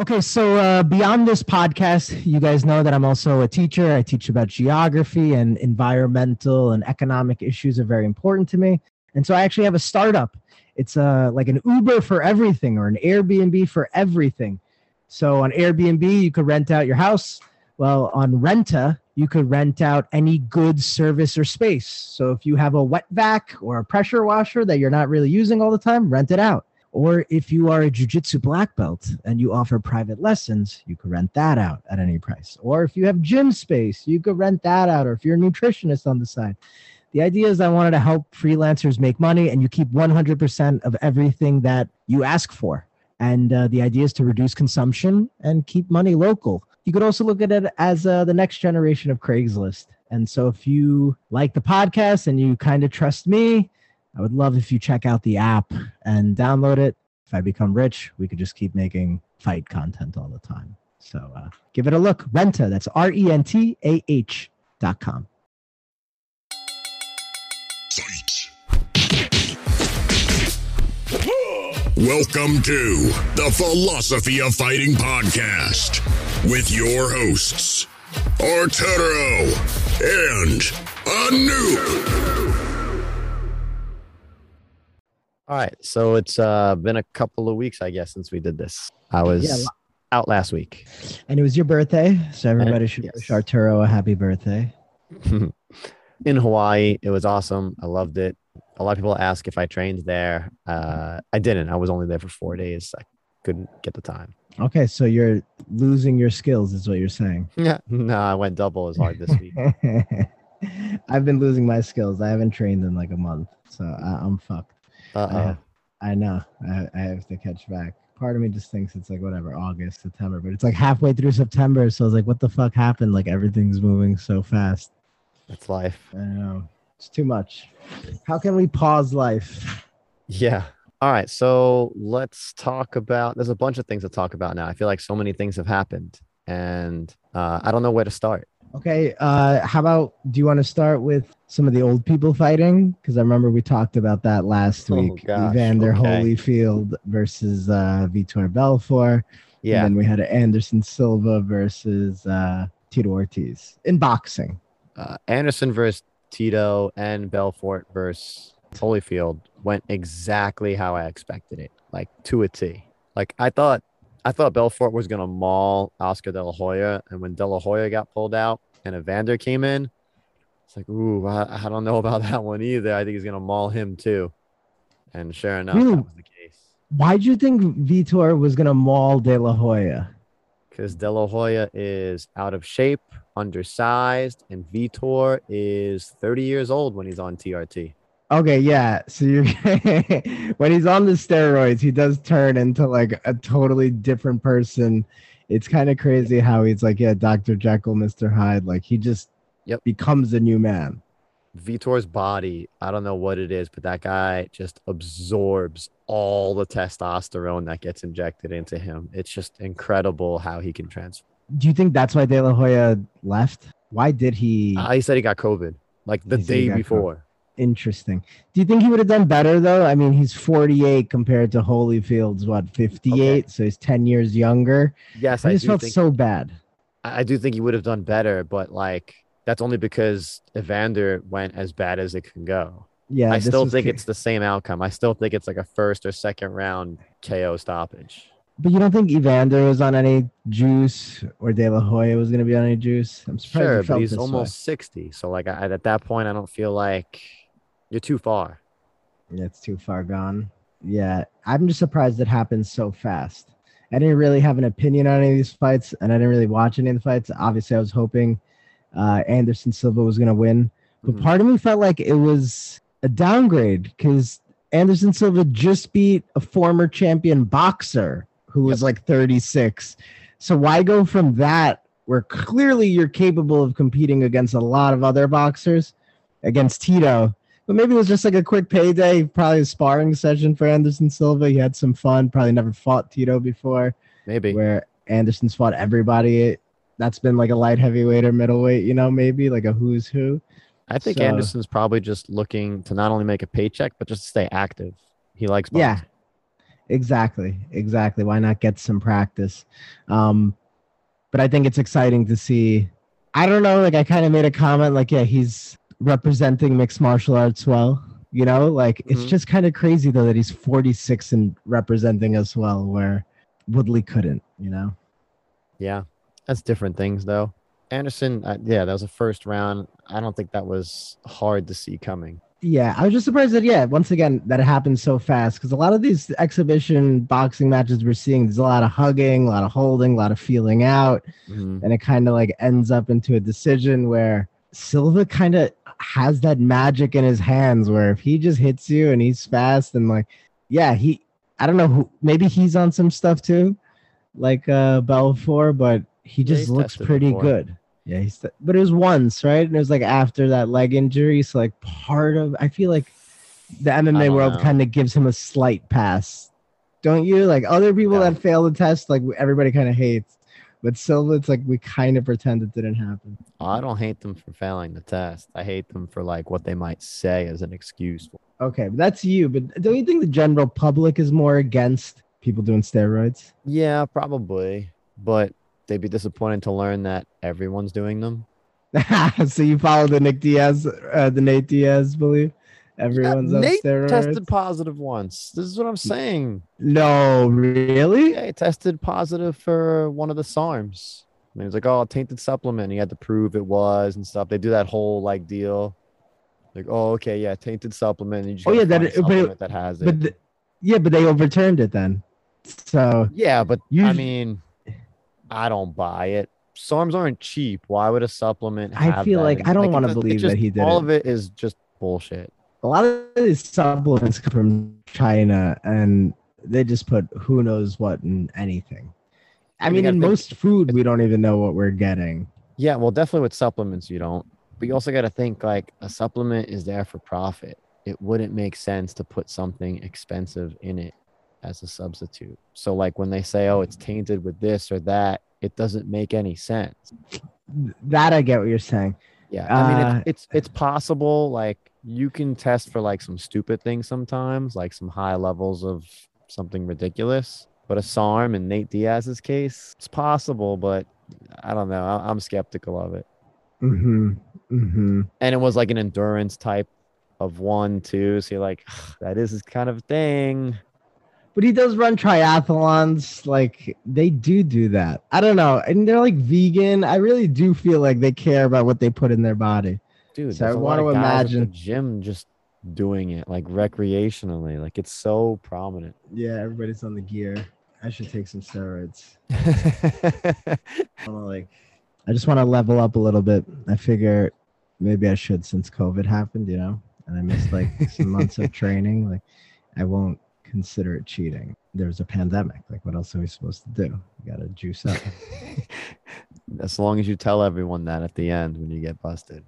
Okay, so uh, beyond this podcast, you guys know that I'm also a teacher. I teach about geography and environmental and economic issues are very important to me. And so I actually have a startup. It's uh, like an Uber for everything or an Airbnb for everything. So on Airbnb, you could rent out your house. Well, on Renta, you could rent out any goods, service, or space. So if you have a wet vac or a pressure washer that you're not really using all the time, rent it out. Or if you are a jujitsu black belt and you offer private lessons, you could rent that out at any price. Or if you have gym space, you could rent that out. Or if you're a nutritionist on the side. The idea is I wanted to help freelancers make money and you keep 100% of everything that you ask for. And uh, the idea is to reduce consumption and keep money local. You could also look at it as uh, the next generation of Craigslist. And so if you like the podcast and you kind of trust me, I would love if you check out the app and download it. If I become rich, we could just keep making fight content all the time. So uh, give it a look. Renta, that's R E N T A H dot com. Welcome to the Philosophy of Fighting podcast with your hosts, Arturo and Anu. All right. So it's uh, been a couple of weeks, I guess, since we did this. I was Yeah, out last week. And it was your birthday. So everybody should yes. wish Arturo a happy birthday. in Hawaii. It was awesome. I loved it. A lot of people ask if I trained there. Uh, I didn't. I was only there for four days. I couldn't get the time. Okay, so you're losing your skills, is what you're saying. Yeah. No, I went double as hard this week. I've been losing my skills. I haven't trained in like a month, so I, I'm fucked. Uh I, I know. I, I have to catch back. Part of me just thinks it's like whatever, August, September, but it's like halfway through September. So I was like, what the fuck happened? Like everything's moving so fast. That's life. I know. It's too much. How can we pause life? Yeah. All right. So let's talk about. There's a bunch of things to talk about now. I feel like so many things have happened, and uh, I don't know where to start. Okay. Uh, how about do you want to start with some of the old people fighting? Because I remember we talked about that last Oh, week. gosh, Evander okay. Holyfield versus uh, Vitor Belfort. Yeah. And then we had Anderson Silva versus uh, Tito Ortiz in boxing. uh, Anderson versus Tito and Belfort versus Holyfield went exactly how I expected it, like to a T. Like I thought, I thought Belfort was gonna maul Oscar De La Hoya, and when De La Hoya got pulled out and Evander came in, it's like, ooh, I, I don't know about that one either. I think he's gonna maul him too. And sure enough, Really? that was the case. Why'd you think Vitor was going to maul De La Hoya? Because De La Hoya is out of shape, undersized, and Vitor is 30 years old when he's on TRT. Okay, yeah. So you're when he's on the steroids, he does turn into like a totally different person. It's kind of crazy how he's like, yeah, Dr. Jekyll, Mr. Hyde. Like he just Yep. becomes a new man. Vitor's body, I don't know what it is, but that guy just absorbs all the testosterone that gets injected into him. It's just incredible how he can transform. Do you think that's why De La Hoya left? Why did he? Uh, he said he got COVID like the He said he day before. Interesting. Do you think he would have done better though? I mean, he's 48 compared to Holyfield's what 58, Okay. so he's 10 years younger. Yes, I I, just do felt think so bad. I do think he would have done better, but like that's only because Evander went as bad as it can go. Yeah, I still think it's the same outcome. I still think it's like a first or second round KO stoppage. But you don't think Evander was on any juice or De La Hoya was going to be on any juice? I'm surprised. Sure, you but he's this way. almost 60. So like I, at that point, I don't feel like you're too far. Yeah, it's too far gone. Yeah, I'm just surprised it happened so fast. I didn't really have an opinion on any of these fights, and I didn't really watch any of the fights. Obviously, I was hoping uh, Anderson Silva was going to win, but Mhm. part of me felt like it was a downgrade because Anderson Silva just beat a former champion boxer who was like 36. So why go from that, where clearly you're capable of competing against a lot of other boxers, against Tito? But maybe it was just like a quick payday, probably a sparring session for Anderson Silva. He had some fun, probably never fought Tito before, Maybe. where Anderson's fought everybody. That's been like a light heavyweight or middleweight, you know, maybe like a who's who. I think So- Anderson's probably just looking to not only make a paycheck, but just stay active. He likes Yeah. Exactly. Exactly. Why not get some practice? Um, but I think it's exciting to see. I don't know. Like I kind of made a comment, like, yeah, he's representing mixed martial arts well. You know, like it's Mhm. just kind of crazy though that he's 46 and representing us well, where Woodley couldn't. You know. Yeah, that's different things though. Anderson, uh, yeah, that was a first round. I don't think that was hard to see coming. Yeah, I was just surprised that yeah, once again that it happened so fast because a lot of these exhibition boxing matches we're seeing, there's a lot of hugging, a lot of holding, a lot of feeling out, Mhm. and it kind of like ends up into a decision where Silva kind of has that magic in his hands where if he just hits you and he's fast and like yeah, he I don't know who maybe he's on some stuff too, like uh Belfort, but he just he's looks pretty before. good. Yeah, he's but it was once, right? And it was like after that leg injury. So like part of I feel like the MMA world kind of gives him a slight pass. Don't you? Like other people No. that fail the test, like everybody kind of hates. But Silva, it's like we kind of pretend it didn't happen. Oh, I don't hate them for failing the test. I hate them for like what they might say as an excuse. Okay, but that's you. But don't you think the general public is more against people doing steroids? Yeah, probably, but they'd be disappointed to learn that everyone's doing them. so you follow the Nick Diaz, uh, the Nate Diaz belief? Everyone's on Nate steroids. tested positive once. This is what I'm saying. no, really? Yeah, he tested positive for one of the SARMs. And he was like, "Oh, tainted supplement." He had to prove it was and stuff. They do that whole like deal, like, "Oh, okay, yeah, tainted supplement." And you just Oh, yeah, that it- but that has it. But th- yeah, but they overturned it then. So yeah, but I mean, I don't buy it. SARMs aren't cheap. Why would a supplement? I feel like- in- I don't it wanna believe just- that he did All it. of it is just bullshit. a lot of these supplements come from China, and they just put who knows what in anything. I you mean, in think- most food, we don't even know what we're getting. Yeah, well, definitely with supplements, you don't. But you also got to think like a supplement is there for profit. It wouldn't make sense to put something expensive in it as a substitute. So, like when they say, oh, it's tainted with this or that, it doesn't make any sense. That I get what you're saying. Yeah, I mean, Uh, it's, it's it's possible. Like you can test for like some stupid things sometimes, like some high levels of something ridiculous. But a SARM in Nate Diaz's case, it's possible, but I don't know. I- I'm skeptical of it. Mm-hmm. Mm-hmm. and it was like an endurance type of one too. So you're like, that is kind of a thing. But he does run triathlons. Like they do do that. I don't know. And they're like vegan. I really do feel like they care about what they put in their body. Dude, So I there's a lot of wanna guys at the imagine- gym just doing it like recreationally. Like it's so prominent. Yeah, everybody's on the gear. I should take some steroids. I wanna, like I just want to level up a little bit. I figure maybe I should since COVID happened, you know, and I missed like some months of training. Like I won't consider it cheating. There's a pandemic. Like what else are we supposed to do? We gotta juice up. as long as you tell everyone that at the end when you get busted.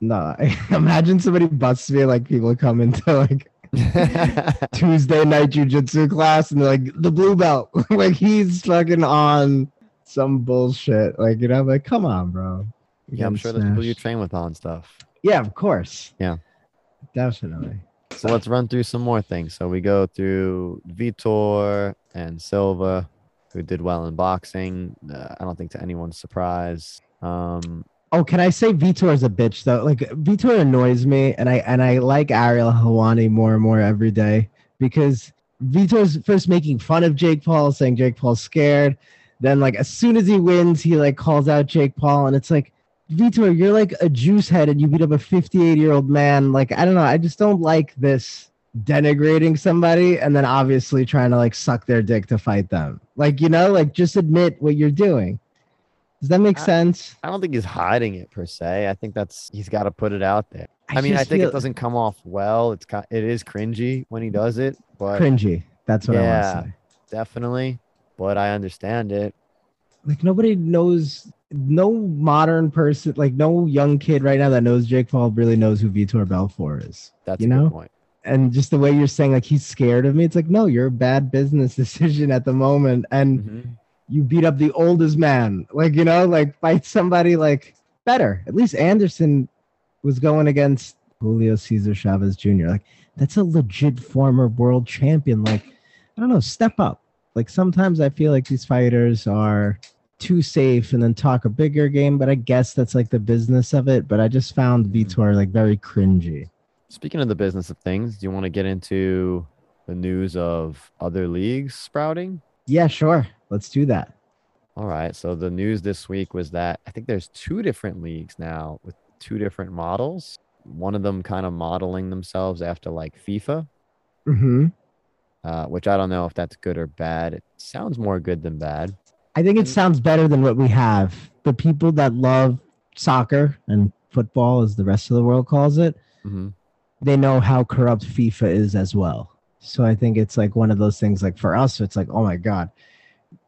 no, imagine somebody busts me like people come into like Tuesday night jujitsu class and they're like the blue belt. like he's fucking on some bullshit. Like, you know, I'm like, come on, bro. You're yeah, I'm getting sure there's people you train with on stuff. Yeah, of course. Yeah. Definitely. So let's run through some more things. So we go through Vitor and Silva, who did well in boxing. Uh, I don't think to anyone's surprise. Um, Oh, can I say Vitor is a bitch though? Like Vitor annoys me, and I and I like Ariel Helwani more and more every day because Vitor's first making fun of Jake Paul, saying Jake Paul's scared. Then, like as soon as he wins, he like calls out Jake Paul, and it's like, Vitor, you're like a juice head, and you beat up a 58 year old man. Like I don't know, I just don't like this denigrating somebody and then obviously trying to like suck their dick to fight them. Like you know, like just admit what you're doing. Does that make I- sense? I don't think he's hiding it per se. I think that's he's got to put it out there. I, mean, I think feel- it doesn't come off well. It's it is cringy when he does it, but cringy. That's what I Yeah. want to say. definitely. But I understand it. Like nobody knows, no modern person, like no young kid right now that knows Jake Paul really knows who Vitor Belfort is. That's You know? point. And just the way you're saying, like he's scared of me, it's like no, you're a bad business decision at the moment, and Mhm. you beat up the oldest man. Like you know, like fight somebody like better. At least Anderson was going against Julio Cesar Chavez Jr. Like that's a legit former world champion. Like I don't know, step up. Like sometimes I feel like these fighters are too safe and then talk a bigger game, but I guess that's like the business of it. But I just found Vitor like very cringy. Speaking of the business of things, do you want to get into the news of other leagues sprouting? Yeah, sure. Let's do that. All right. So the news this week was that I think there's two different leagues now with two different models. One of them kind of modeling themselves after like FIFA, hmm uh, which I don't know if that's good or bad. It sounds more good than bad. I think it And- sounds better than what we have. The people that love soccer and football, as the rest of the world calls it, hmm they know how corrupt FIFA is as well. So I think it's like one of those things. Like for us, it's like, oh my god,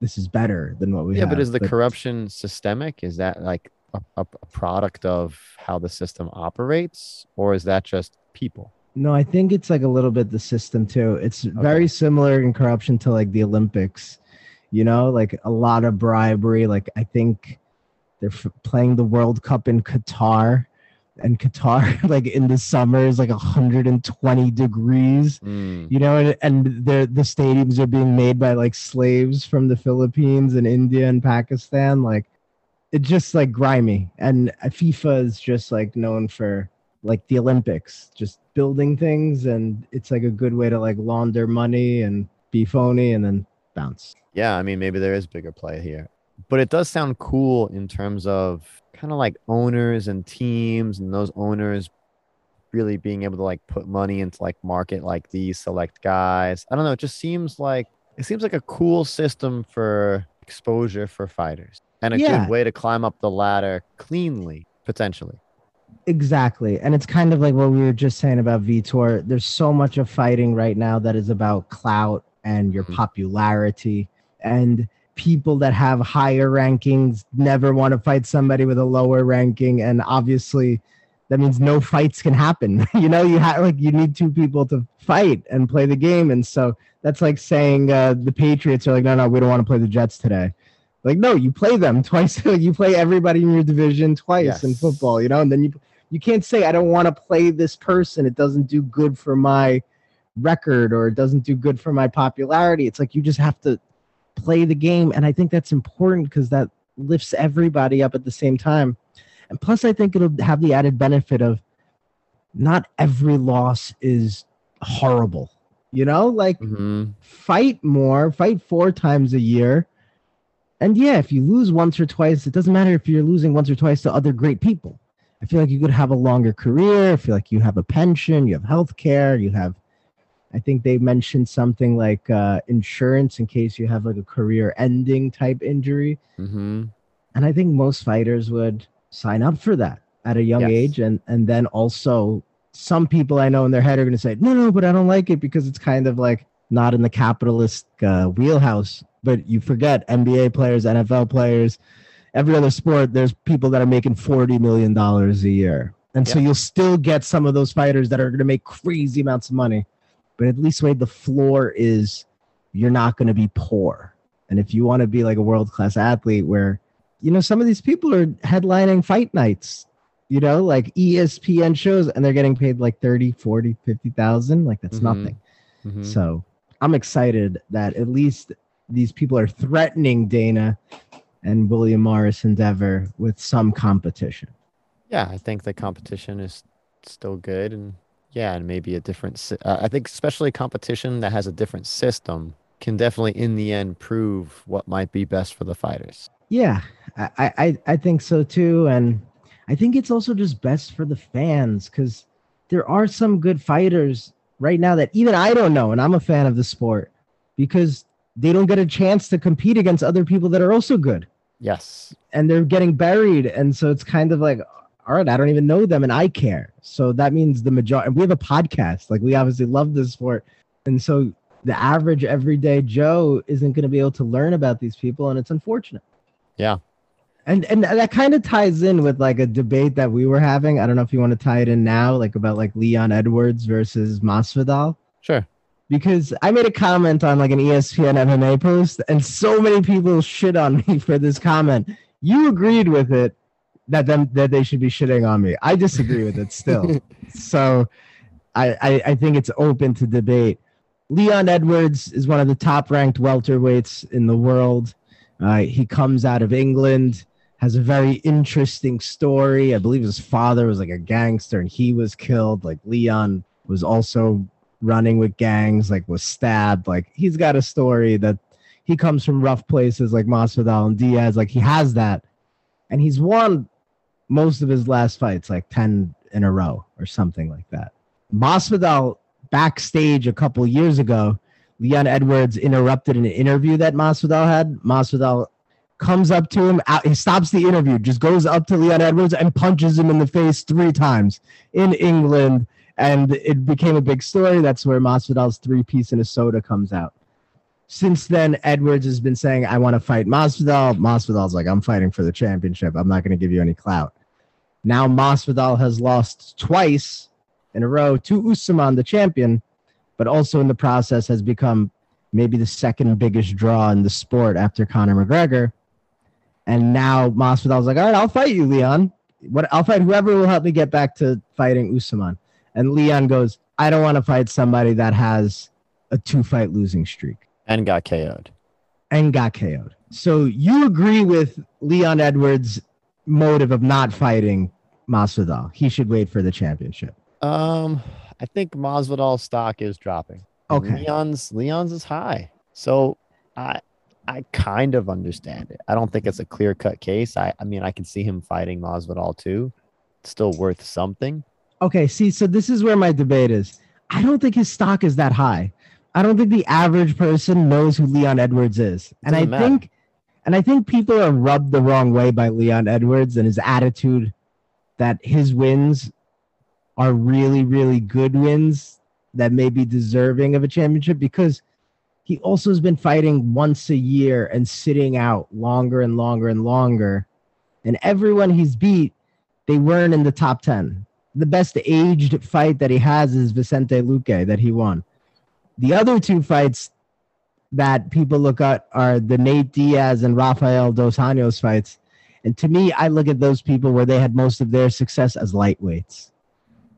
this is better than what we Yeah, have. but is the corruption systemic? Is that like a, a, a product of how the system operates, or is that just people? No, I think it's like a little bit the system too. It's very similar in corruption to like the Olympics, you know, like a lot of bribery. Like I think they're f- playing the World Cup in Qatar, and Qatar, like in the summer, is like 120 degrees, Mm, you know, and, and the the stadiums are being made by like slaves from the Philippines and India and Pakistan. Like it's just like grimy, and FIFA is just like known for like the Olympics, just building things, and it's like a good way to like launder money and be phony and then bounce. Yeah, I mean, maybe there is bigger play here, but it does sound cool in terms of kind of like owners and teams, and those owners really being able to like put money into like market like these select guys. I don't know. It just seems like it seems like a cool system for exposure for fighters and a Yeah. good way to climb up the ladder cleanly, potentially. Exactly. And it's kind of like what we were just saying about Vitor. There's so much of fighting right now that is about clout and your Mhm. popularity. And people that have higher rankings never want to fight somebody with a lower ranking. And obviously, that means no fights can happen. you know, you have like you need two people to fight and play the game. And so that's like saying uh, the Patriots are like, no, no, we don't want to play the Jets today. Like, no, you play them twice. you play everybody in your division twice in football, you know, and then you you can't say I don't want to play this person. It doesn't do good for my record or it doesn't do good for my popularity. It's like you just have to play the game, and I think that's important because that lifts everybody up at the same time. And plus, I think it'll have the added benefit of not every loss is horrible. You know, like hmm fight more, fight four times a year. And yeah, if you lose once or twice, it doesn't matter if you're losing once or twice to other great people. I feel like you could have a longer career. I feel like you have a pension, you have health care, you have, I think they mentioned something like uh, insurance in case you have like a career ending type injury. hmm And I think most fighters would sign up for that at a young Yes. age. And, and then also, some people I know in their head are going to say, no, no, but I don't like it because it's kind of like not in the capitalist uh, wheelhouse. But you forget NBA players, NFL players, every other sport, there's people that are making $40 million a year. And so you'll still get some of those fighters that are going to make crazy amounts of money. But at least, way the floor is you're not going to be poor. And if you want to be like a world class athlete where you know, some of these people are headlining fight nights, you know, like ESPN shows, and they're getting paid like 30, 40, 50,000. Like that's Mhm. nothing. hmm So I'm excited that at least these people are threatening Dana and William Morris Endeavor with some competition. Yeah, I think the competition is still good, and yeah, and maybe a different. Uh, I think especially competition that has a different system can definitely, in the end, prove what might be best for the fighters. Yeah, I, I, I think so too. And I think it's also just best for the fans because there are some good fighters right now that even I don't know. And I'm a fan of the sport because they don't get a chance to compete against other people that are also good Yes. and they're getting buried. And so it's kind of like, all right, I don't even know them and I care. So that means the majority, we have a podcast. Like we obviously love this sport. And so the average everyday Joe isn't going to be able to learn about these people. And it's unfortunate. Yeah. And and that kind of ties in with like a debate that we were having. I don't know if you want to tie it in now, like about like Leon Edwards versus Masvidal, Sure. because I made a comment on like an ESPN MMA post, and so many people shit on me for this comment. You agreed with it that them that they should be shitting on me. I disagree with it still. so I, I I think it's open to debate. Leon Edwards is one of the top ranked welterweights in the world. Uh, he comes out of England, has a very interesting story. I believe his father was like a gangster and he was killed. Like Leon was also running with gangs, like was stabbed. Like he's got a story that he comes from rough places like Masvidal and Diaz. Like he has that, and he's won most of his last fights, like ten in a row or something like that. Masvidal backstage a couple years ago, Leon Edwards interrupted an interview that Masvidal had. Masvidal comes up to him, out, he stops the interview, just goes up to Leon Edwards and punches him in the face three times in England and it became a big story. That's where Masvidal's three piece in a soda comes out. Since then, Edwards has been saying, "I want to fight Masvidal." Masvidal's like, "I'm fighting for the championship. I'm not going to give you any clout." Now Masvidal has lost twice in a row to Usman, the champion, but also in the process has become maybe the second biggest draw in the sport after Conor McGregor. And now Masvidal's like, "All right, I'll fight you, Leon. What? I'll fight whoever will help me get back to fighting Usman." And Leon goes, I don't want to fight somebody that has a two fight losing streak. And got KO'd. And got KO'd. So you agree with Leon Edwards' motive of not fighting Masvidal. He should wait for the championship. Um, I think Masvidal's stock is dropping. Okay. Leon's Leon's is high. So I I kind of understand it. I don't think it's a clear cut case. I, I mean I can see him fighting Masvidal too. It's still worth something okay, see, so this is where my debate is. I don't think his stock is that high. I don't think the average person knows who Leon Edwards is. And I matter. think and I think people are rubbed the wrong way by Leon Edwards and his attitude that his wins are really, really good wins that may be deserving of a championship because he also has been fighting once a year and sitting out longer and longer and longer. And everyone he's beat, they weren't in the top 10 the best aged fight that he has is Vicente Luque that he won. The other two fights that people look at are the Nate Diaz and Rafael Dos Anjos fights. And to me, I look at those people where they had most of their success as lightweights.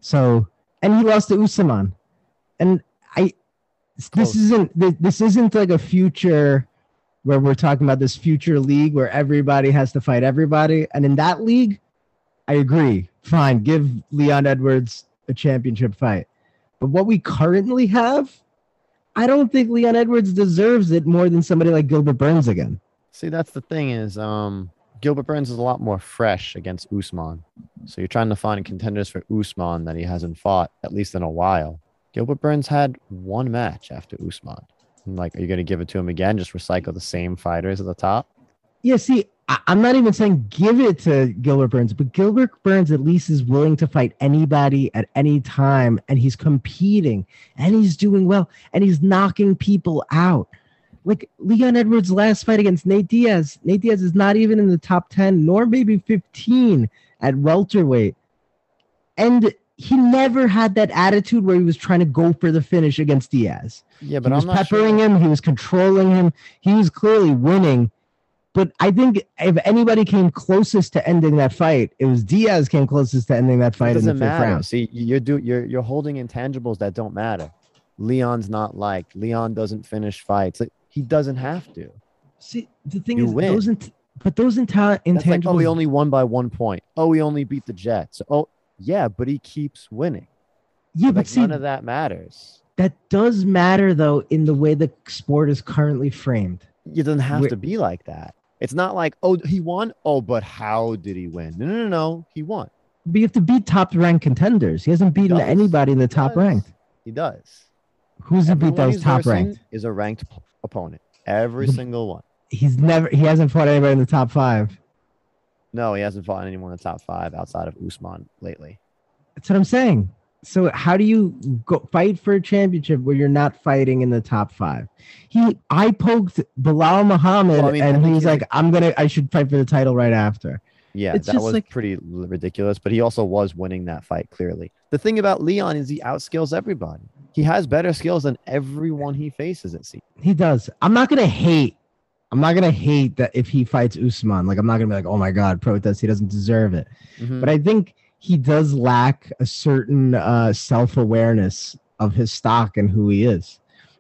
So, and he lost to Usman. And I, Close. this isn't this isn't like a future where we're talking about this future league where everybody has to fight everybody. And in that league, I agree. Fine, give Leon Edwards a championship fight. But what we currently have, I don't think Leon Edwards deserves it more than somebody like Gilbert Burns again. See, that's the thing is, um, Gilbert Burns is a lot more fresh against Usman. So you're trying to find contenders for Usman that he hasn't fought at least in a while. Gilbert Burns had one match after Usman. like, are you going to give it to him again? Just recycle the same fighters at the top? Yeah, see, I, am not even saying give it to Gilbert Burns, but Gilbert Burns at least is willing to fight anybody at any time, and he's competing, and he's doing well, and he's knocking people out. Like Leon Edwards' last fight against Nate Diaz, Nate Diaz is not even in the top 10, nor maybe 15 at welterweight. And he never had that attitude where he was trying to go for the finish against Diaz. Yeah, but he was peppering sure. him, he was controlling him, he was clearly winning but I think if anybody came closest to ending that fight, it was Diaz came closest to ending that fight in the fifth matter. round. See, you're do you're you're holding intangibles that don't matter. Leon's not liked. Leon doesn't finish fights. Like, he doesn't have to. See, the thing you is, win. those int- but those inta- intangibles. Like, oh, he only won by one point. Oh, he only beat the Jets. Oh, yeah, but he keeps winning. Yeah, but see, none of that matters. That does matter though in the way the sport is currently framed. It doesn't have We're, to be like that. It's not like, oh, he won. Oh, but how did he win? No, no, no, no. He won. But you have to beat top ranked contenders. He hasn't beaten anybody in the top does. ranked. He does. Who's he beat those top ranked? Is a ranked p- opponent. Every the, single one. He's never. He hasn't fought anybody in the top five. No, he hasn't fought anyone in the top five outside of Usman lately. That's what I'm saying so how do you go fight for a championship where you're not fighting in the top five? He I poked Belal Muhammad well, I mean, and he's like, I'm gonna I should fight for the title right after. Yeah, it's that was like, pretty ridiculous, but he also was winning that fight clearly. The thing about Leon is he outskills everybody. He has better skills than everyone he faces, it seems. He does. I'm not gonna hate. I'm not gonna hate that if he fights Usman. Like I'm not gonna be like, oh my god, protest. He doesn't deserve it. Mm-hmm. But I think he does lack a certain uh, self awareness of his stock and who he is.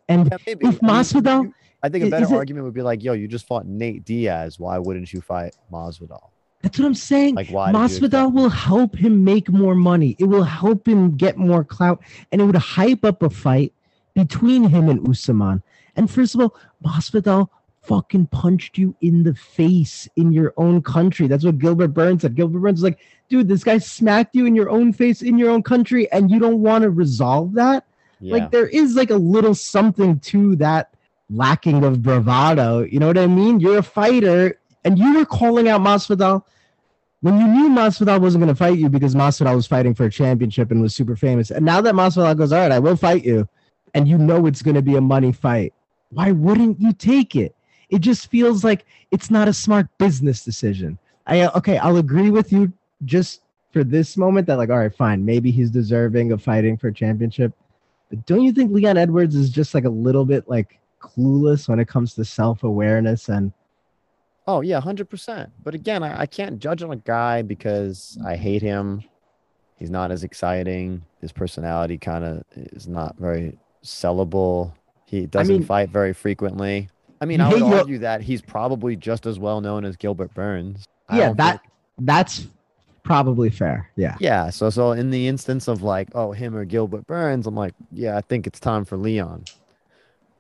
And Yeah, maybe. if Masvidal, I think a better it- argument would be like, yo, you just fought Nate Diaz. Why wouldn't you fight Masvidal? that's what I'm saying. Like, why? did you accept- Masvidal will help him make more money. It will help him get more clout, and it would hype up a fight between him and Usman. And first of all, Masvidal fucking punched you in the face in your own country. That's what Gilbert Burns said. Gilbert Burns was like, dude, this guy smacked you in your own face in your own country, and you don't want to resolve that. Yeah. Like there is like a little something to that lacking of bravado. You know what I mean? You're a fighter, and you were calling out Masvidal when you knew Masvidal wasn't going to fight you because Masvidal was fighting for a championship and was super famous. And now that Masvidal goes, all right, I will fight you, and you know it's going to be a money fight. Why wouldn't you take it? It just feels like it's not a smart business decision. I uh, okay, I'll agree with you just for this moment that like, all right, fine, maybe he's deserving of fighting for a championship. But don't you think Leon Edwards is just like a little bit like clueless when it comes to self-awareness and Oh yeah, hundred percent. But again, I, I can't judge on a guy because I hate him. He's not as exciting. His personality kind of is not very sellable. He doesn't mean- fight very frequently. I mean, I would argue that he's probably just as well known as Gilbert Burns. I yeah, that think- that's probably fair. Yeah. yeah. So so in the instance of like, oh, him or Gilbert Burns, I'm like, yeah, I think it's time for Leon.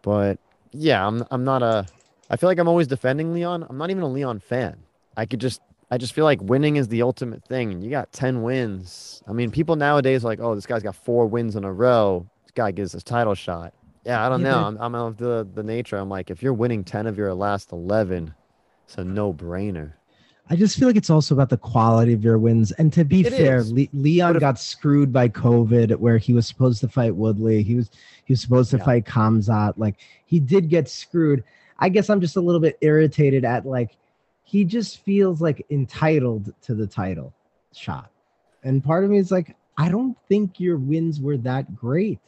But yeah, I'm I'm not a. I feel like I'm always defending Leon. I'm not even a Leon fan. I could just I just feel like winning is the ultimate thing. And you got 10 wins. I mean, people nowadays are like, oh, this guy's got four wins in a row. This guy gives his title shot. Yeah, I don't Yeah, know. I'm, I'm of the, the nature. I'm like, if you're winning 10 of your last 11, it's a no brainer. I just feel like it's also about the quality of your wins. And to be It fair. Le- Leon if- got screwed by COVID, where he was supposed to fight Woodley. He was he was supposed to Yeah. fight Khamzat. Like he did get screwed. I guess I'm just a little bit irritated at like he just feels like entitled to the title shot. And part of me is like, I don't think your wins were that great.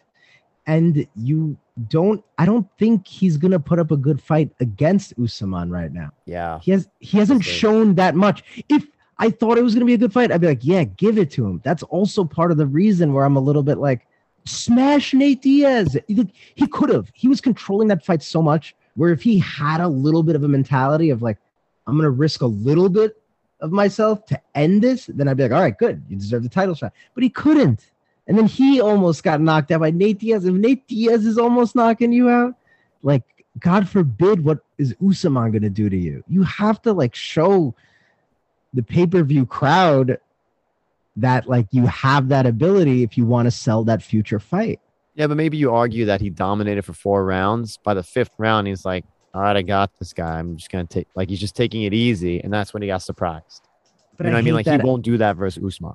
And you don't I don't think he's gonna put up a good fight against Usman right now. Yeah. He has he hasn't shown that much. If I thought it was gonna be a good fight, I'd be like, yeah, give it to him. That's also part of the reason where I'm a little bit like, smash Nate Diaz. He could have. He was controlling that fight so much. Where if he had a little bit of a mentality of like, I'm gonna risk a little bit of myself to end this, then I'd be like, all right, good, you deserve the title shot. But he couldn't. And then he almost got knocked out by Nate Diaz. If Nate Diaz is almost knocking you out, like God forbid, what is Usman gonna do to you? You have to like show the pay-per-view crowd that like you have that ability if you want to sell that future fight. Yeah, but maybe you argue that he dominated for four rounds. By the fifth round, he's like, all right, I got this guy. I'm just going to take, like, he's just taking it easy. And that's when he got surprised. But you know what I mean? Like, that- he won't do that versus Usman.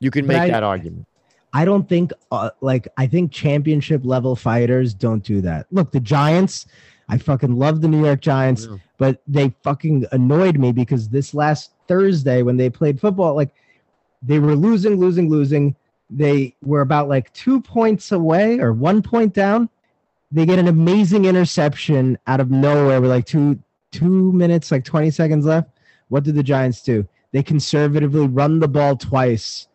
You can But make I- that argument. I don't think uh, like I think championship level fighters don't do that. Look, the Giants, I fucking love the New York Giants, Yeah. but they fucking annoyed me because this last Thursday when they played football, like they were losing, losing, losing. They were about like two points away or one point down. They get an amazing interception out of nowhere with like two two minutes, like 20 seconds left. What did the Giants do? They conservatively run the ball twice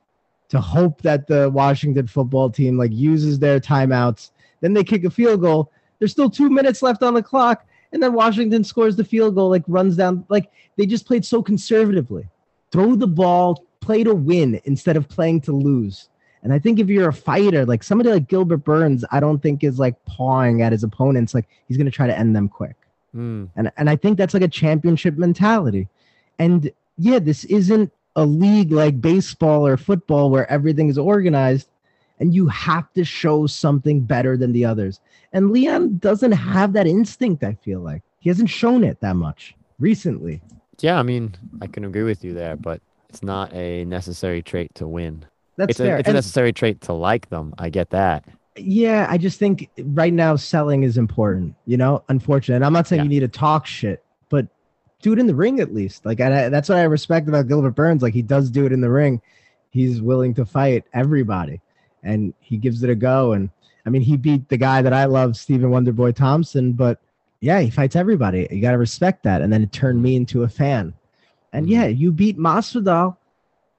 to hope that the Washington football team like uses their timeouts. Then they kick a field goal. There's still two minutes left on the clock, and then Washington scores the field goal, like runs down. Like they just played so conservatively. Throw the ball, play to win instead of playing to lose. And I think if you're a fighter, like somebody like Gilbert Burns, I don't think is like pawing at his opponents. Like he's gonna try to end them quick. Hmm. And and I think that's like a championship mentality. And yeah, this isn't a league like baseball or football where everything is organized and you have to show something better than the others. And Leon doesn't have that instinct, I feel like. He hasn't shown it that much recently. Yeah, I mean, I can agree with you there, but it's not a necessary trait to win. That's It's, fair. a, it's a necessary trait to like them. I get that. yeah, I just think right now selling is important, you know, unfortunately. And I'm not saying Yeah. you need to talk shit, do it in the ring at least. Like, and I, that's what I respect about Gilbert Burns. Like, he does do it in the ring. He's willing to fight everybody and he gives it a go. And I mean, he beat the guy that I love, Stephen Wonderboy Thompson, but yeah, he fights everybody. You got to respect that. And then it turned me into a fan. And Mhm. yeah, you beat Masvidal.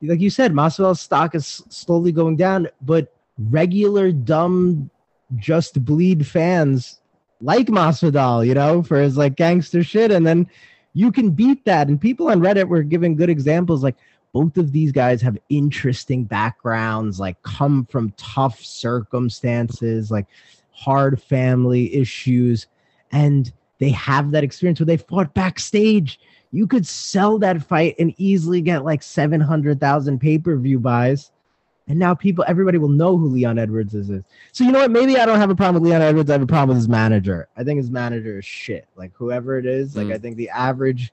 Like you said, Masvidal's stock is slowly going down, but regular dumb just bleed fans like Masvidal, you know, for his like gangster shit, and then you can beat that. And people on Reddit were giving good examples, like both of these guys have interesting backgrounds, like come from tough circumstances, like hard family issues, and they have that experience where they fought backstage. You could sell that fight and easily get like 700,000 pay per view buys and now people, everybody will know who Leon Edwards is. So you know what? Maybe I don't have a problem with Leon Edwards. I have a problem with his manager. I think his manager is shit. Like whoever it is, like mm. I think the average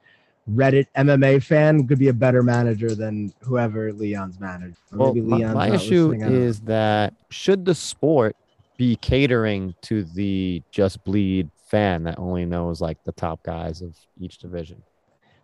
Reddit MMA fan could be a better manager than whoever Leon's manager. well, my, my issue is that should the sport be catering to the just bleed fan that only knows like the top guys of each division?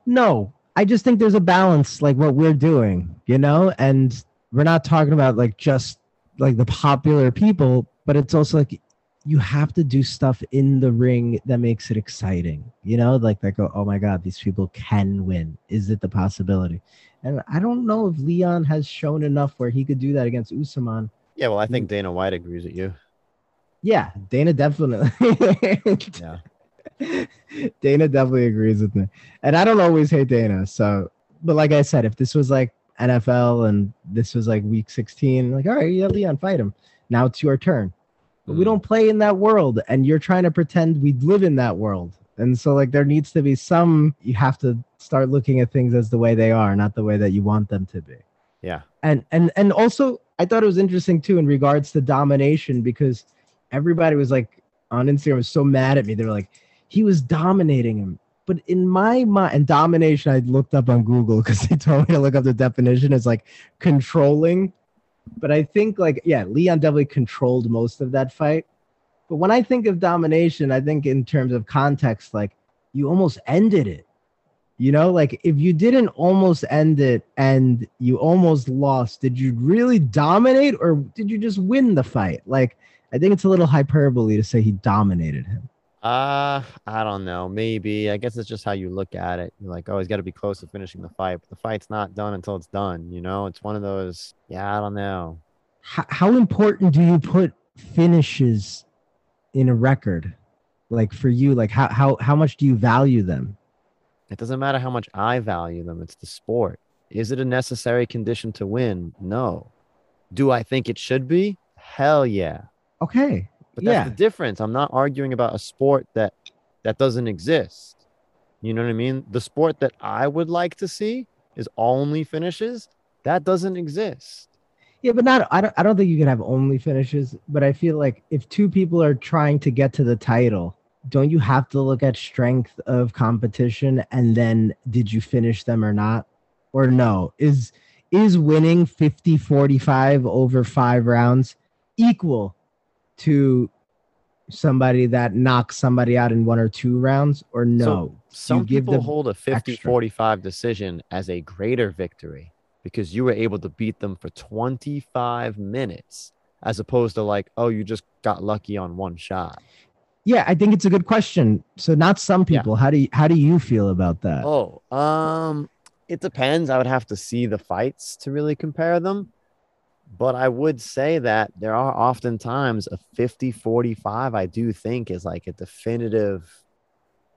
No, I just think there's a balance, like what we're doing, you know, and we're not talking about like just like the popular people, but it's also like you have to do stuff in the ring that makes it exciting. You know, like that go, oh my God, these people can win. Is it the possibility? And I don't know if Leon has shown enough where he could do that against Usman. Yeah, well, I think mm. Dana White agrees with you. Yeah, Dana definitely. yeah. Dana definitely agrees with me. And I don't always hate Dana. So, but like I said, if this was like NFL and this was like week 16. Like, all right, yeah, Leon, fight him. Now it's your turn. But we hmm. don't play in that world, and you're trying to pretend we live in that world. And so, like, there needs to be some, you have to start looking at things as the way they are, not the way that you want them to be. Yeah. And and and also I thought it was interesting too in regards to domination because everybody was like on Instagram was so mad at me. They were like, he was dominating him but in my mind and domination i looked up on google because they told me to look up the definition it's like controlling. But i think like yeah leon definitely controlled most of that fight. But when i think of domination i think in terms of context like you almost ended it. You know like if you didn't almost end it and you almost lost did you really dominate or did you just win the fight? Like i think it's a little hyperbole to say he dominated him uh, I don't know. Maybe. I guess it's just how you look at it. You're like, oh, he's got to be close to finishing the fight. But the fight's not done until it's done. You know, it's one of those. Yeah, I don't know. How, how important do you put finishes in a record? Like for you, like how how how much do you value them? It doesn't matter how much I value them. It's the sport. Is it a necessary condition to win? No. Do I think it should be? Hell yeah. Okay. But that's yeah. the difference. I'm not arguing about a sport that that doesn't exist. You know what I mean? The sport that I would like to see is only finishes. That doesn't exist. Yeah, but not I don't I don't think you can have only finishes, but I feel like if two people are trying to get to the title, don't you have to look at strength of competition and then did you finish them or not? Or no? Is is winning 50-45 over 5 rounds equal to somebody that knocks somebody out in one or two rounds or no? So some people hold a 50 extra. 45 decision as a greater victory because you were able to beat them for 25 minutes as opposed to like, oh, you just got lucky on one shot. Yeah, I think it's a good question. So not some people. Yeah. How do you how do you feel about that? Oh, um it depends. I would have to see the fights to really compare them. But I would say that there are oftentimes a 50 45, I do think is like a definitive,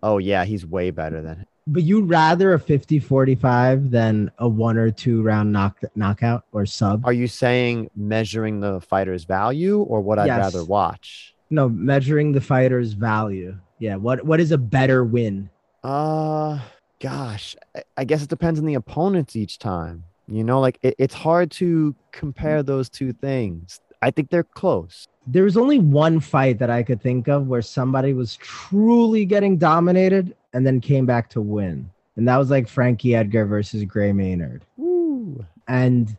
oh, yeah, he's way better than him. But you rather a 50 45 than a one or two round knock, knockout or sub? Are you saying measuring the fighter's value or what I'd rather watch? No, measuring the fighter's value. Yeah. What What is a better win? Uh, gosh, I guess it depends on the opponents each time. You know, like it, it's hard to compare mm. those two things. I think they're close. There was only one fight that I could think of where somebody was truly getting dominated and then came back to win. And that was like Frankie Edgar versus Gray Maynard. Ooh. And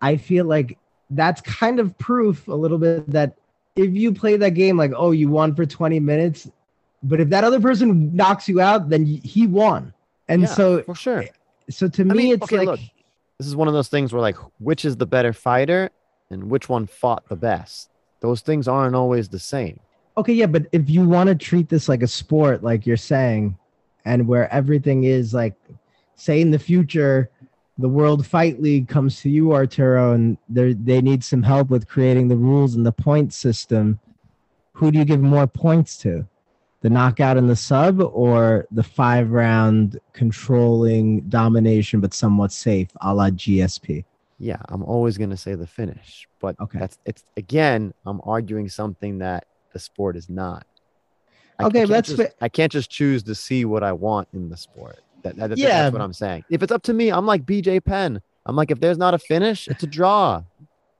I feel like that's kind of proof a little bit that if you play that game like, oh, you won for 20 minutes, but if that other person knocks you out, then he won. And yeah, so for sure. Eh, so to me, mean, it's okay, like look, this is one of those things where like which is the better fighter and which one fought the best. Those things aren't always the same. Okay, yeah, but if you want to treat this like a sport, like you're saying, and where everything is like, say in the future, the World Fight League comes to you, Arturo, and they they need some help with creating the rules and the point system. Who do you give more points to? The knockout and the sub, or the five round controlling domination but somewhat safe, a la GSP? Yeah, I'm always gonna say the finish, but Okay. that's it's again. I'm arguing something that the sport is not. I, Okay, I that's just, fa- I can't just choose to see what I want in the sport. That, that- that's, Yeah. that's what I'm saying. If it's up to me, I'm like BJ Penn. I'm like, if there's not a finish, it's a draw.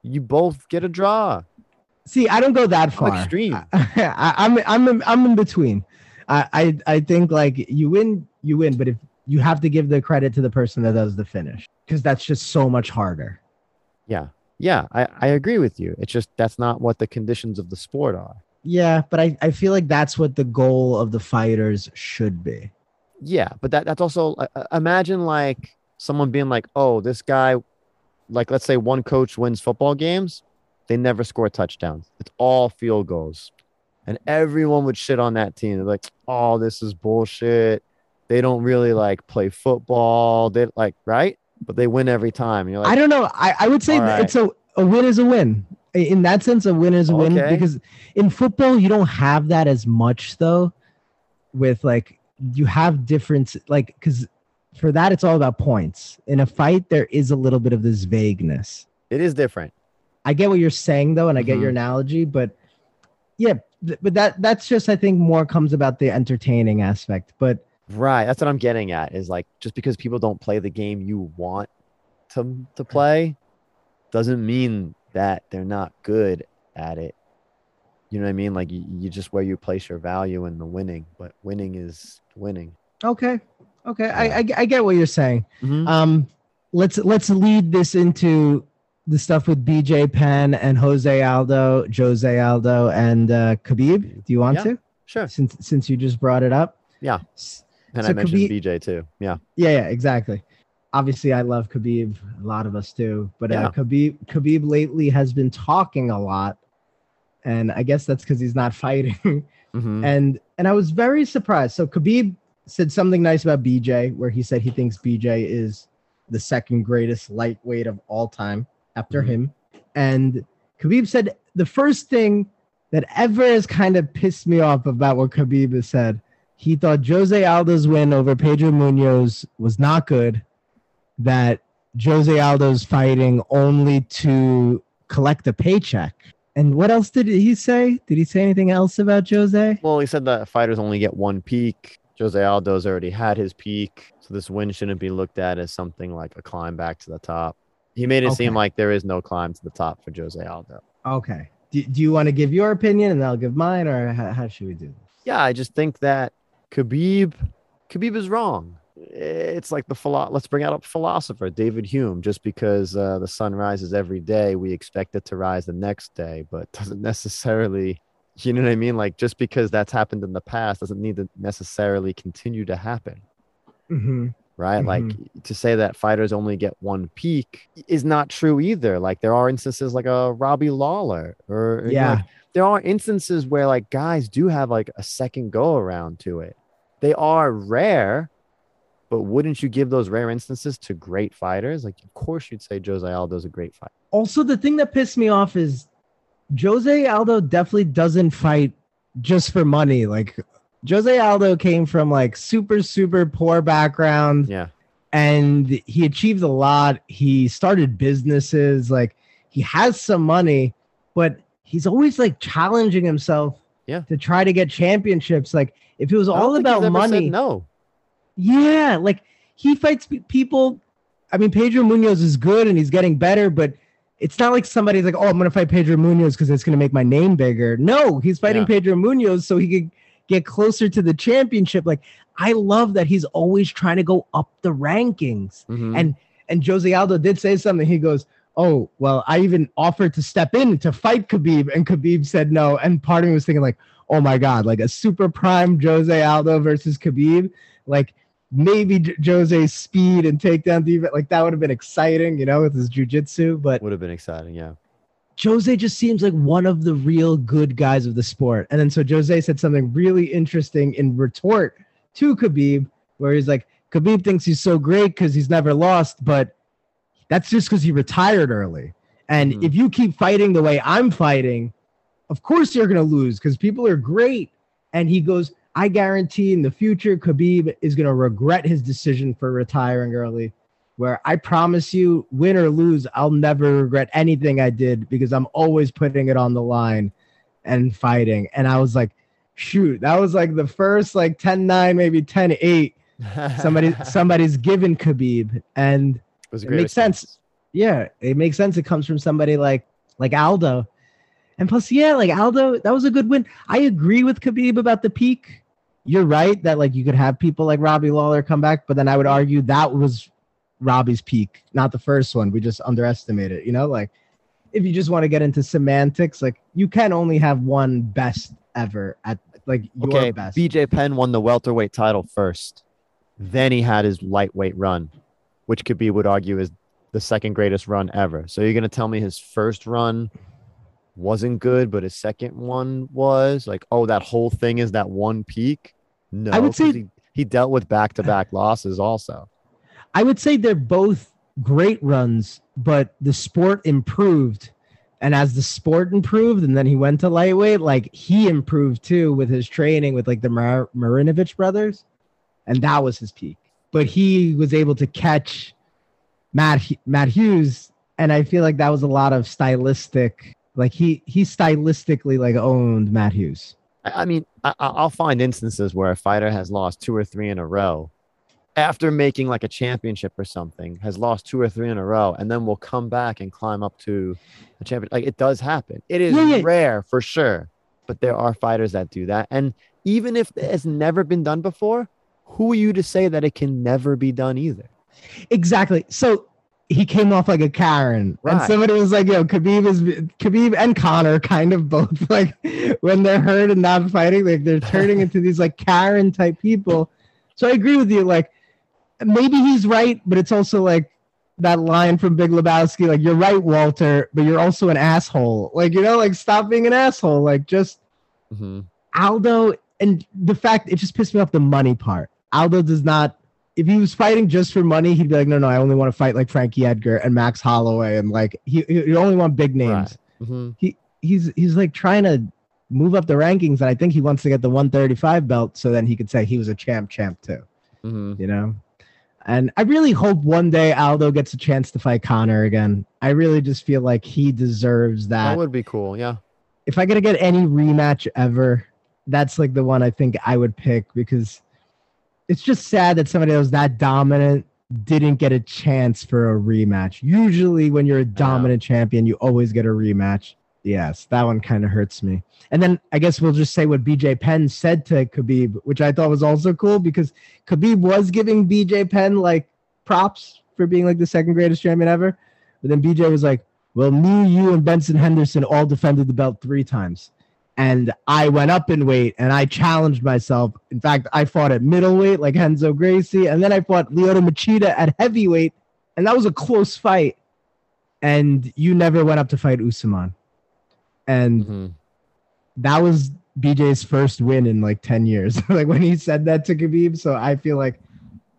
You both get a draw. See, I don't go that far. extreme. I, I'm I'm in, I'm in between. I, I I think like you win, you win, but if you have to give the credit to the person that does the finish because that's just so much harder. Yeah. Yeah, I, I agree with you. It's just that's not what the conditions of the sport are. Yeah, but I, I feel like that's what the goal of the fighters should be. Yeah, but that that's also uh, uh, imagine like someone being like, "Oh, this guy like let's say one coach wins football games, they never score touchdowns. It's all field goals." And everyone would shit on that team. They're like, "Oh, this is bullshit. They don't really like play football. They like, right? But they win every time." You're like, I don't know. I, I would say that right. it's a, a win is a win. In that sense, a win is a win Okay. because in football you don't have that as much though. With like you have difference like because for that it's all about points. In a fight, there is a little bit of this vagueness. "It is different." I get what you're saying though, and I get Mm-hmm. your analogy, but yeah, th- but that that's just I think more comes about the entertaining aspect. But Right. That's what I'm getting at is like just because people don't play the game you want to to play doesn't mean that they're not good at it. You know what I mean? Like you, you just where you place your value in the winning, but winning is winning. okay, okay, I, I I get what you're saying. Mhm. Um, let's let's lead this into the stuff with BJ Penn and Jose Aldo, Jose Aldo, and uh, Khabib. Do you want Yeah. to? Sure. Since since you just brought it up. Yeah. And So I mentioned Khabib- BJ too. Yeah. Yeah, yeah, exactly. Obviously, I love Khabib. A lot of us do. But Yeah. uh, Khabib, Khabib lately has been talking a lot, and I guess that's because he's not fighting. Mhm. and and I was very surprised. So Khabib said something nice about BJ, where he said he thinks BJ is the second greatest lightweight of all time after Mhm. him. And Khabib said the first thing that ever has kind of pissed me off about what Khabib has said. He thought Jose Aldo's win over Pedro Munhoz was not good. That Jose Aldo's fighting only to collect a paycheck. And what else did he say? Did he say anything else about Jose? Well, he said that fighters only get one peak. Jose Aldo's already had his peak, so this win shouldn't be looked at as something like a climb back to the top. He made it seem like there is no climb to the top for Jose Aldo. Okay. Do, do you want to give your opinion and I'll give mine, or how, how should we do this? Yeah, I just think that Khabib, Khabib is wrong. It's like the philo- let's bring out a philosopher, David Hume. Just because uh, the sun rises every day, we expect it to rise the next day, but doesn't necessarily, you know what I mean? Like just because that's happened in the past doesn't need to necessarily continue to happen, Mm-hmm. Right? Like mm-hmm. to say that fighters only get one peak is not true either. Like there are instances like a Robbie Lawler, or Yeah. like, there are instances where like guys do have like a second go around to it. They are rare, but wouldn't you give those rare instances to great fighters? Like, of course, you'd say Jose Aldo's a great fighter. Also, the thing that pissed me off is Jose Aldo definitely doesn't fight just for money. Like Jose Aldo came from like super, super poor background. Yeah, and he achieved a lot. He started businesses, like he has some money, but he's always like challenging himself Yeah. to try to get championships. Like if it was all about money, no, yeah, like he fights pe- people. I mean, Pedro Munhoz is good and he's getting better, but it's not like somebody's like, oh, I'm gonna fight Pedro Munhoz because it's gonna make my name bigger. No, he's fighting Yeah. Pedro Munhoz so he could get closer to the championship. Like I love that he's always trying to go up the rankings. Mhm. And and Jose Aldo did say something. He goes, "Oh, well, I even offered to step in to fight Khabib, and Khabib said no." And part of me was thinking, like, "Oh my god, like a super prime Jose Aldo versus Khabib, like." Maybe J- Jose's speed and takedown defense, like that would have been exciting, you know, with his jujitsu. But would have been exciting. Yeah, Jose just seems like one of the real good guys of the sport. And then so Jose said something really interesting in retort to Khabib, where he's like, Khabib thinks he's so great because he's never lost, but that's just because he retired early. And Mhm. if you keep fighting the way I'm fighting, of course you're going to lose because people are great. And he goes, I guarantee in the future, Khabib is going to regret his decision for retiring early. Where I promise you, win or lose, I'll never regret anything I did because I'm always putting it on the line and fighting. And I was like, shoot, that was like the first like 10 9, maybe 10 8. Somebody, somebody's given Khabib. And it, it makes sense. yeah, it makes sense. It comes from somebody like like Aldo. And plus, yeah, like Aldo, that was a good win. I agree with Khabib about the peak. You're right that like you could have people like Robbie Lawler come back, but then I would argue that was Robbie's peak, not the first one. We just underestimate it, you know? Like if you just want to get into semantics, like you can only have one best ever at like your Okay, best. BJ Penn won the welterweight title first. Then he had his lightweight run, which could be would argue is the second greatest run ever. So you're gonna tell me his first run wasn't good, but his second one was like, oh, that whole thing is that one peak? No, I would say- he, he dealt with back-to-back losses also. I would say they're both great runs, but the sport improved. And as the sport improved, and then he went to lightweight, like he improved too with his training with like the Mar- Marinovich brothers. And that was his peak. But he was able to catch Matt, Matt Hughes. And I feel like that was a lot of stylistic, like he, he stylistically like owned Matt Hughes. I mean, I, I- I'll find instances where a fighter has lost two or three in a row after making like a championship or something, has lost two or three in a row, and then will come back and climb up to a champion. Like it does happen. It is Yeah, yeah. rare for sure, but there are fighters that do that. And even if it has never been done before, who are you to say that it can never be done either? Exactly. So he came off like a Karen, and somebody was like, "Yo, Khabib is Khabib and Conor kind of both like when they're hurt and not fighting, like they're turning into these like Karen type people." So I agree with you. Like maybe he's right, but it's also like that line from Big Lebowski, like you're right, Walter, but you're also an asshole. Like you know, like stop being an asshole. Like just Mhm. Aldo and the fact it just pissed me off the money part. Aldo does not. If he was fighting just for money, he'd be like, no, no, I only want to fight like Frankie Edgar and Max Holloway, and like he he only want big names. Right. Mhm. He's he's like trying to move up the rankings, and I think he wants to get the 135 belt so then he could say he was a champ, champ too. Mhm. You know. And I really hope one day Aldo gets a chance to fight Conor again. I really just feel like he deserves that That would be cool. Yeah. if I gotta get any rematch ever, that's like the one I think I would pick because it's just sad that somebody that was that dominant didn't get a chance for a rematch. Usually, when you're a dominant champion, you always get a rematch. Yes, that one kind of hurts me. And then I guess we'll just say what BJ Penn said to Khabib, which I thought was also cool because Khabib was giving BJ Penn like props for being like the second greatest champion ever. But then BJ was like, well, me, you, and Benson Henderson all defended the belt three times. And I went up in weight and I challenged myself. In fact, I fought at middleweight like Henzo Gracie, and then I fought Lyoto Machida at heavyweight, and that was a close fight. And you never went up to fight Usman. And Mhm. that was BJ's first win in like 10 years. like when he said that to Khabib. So I feel like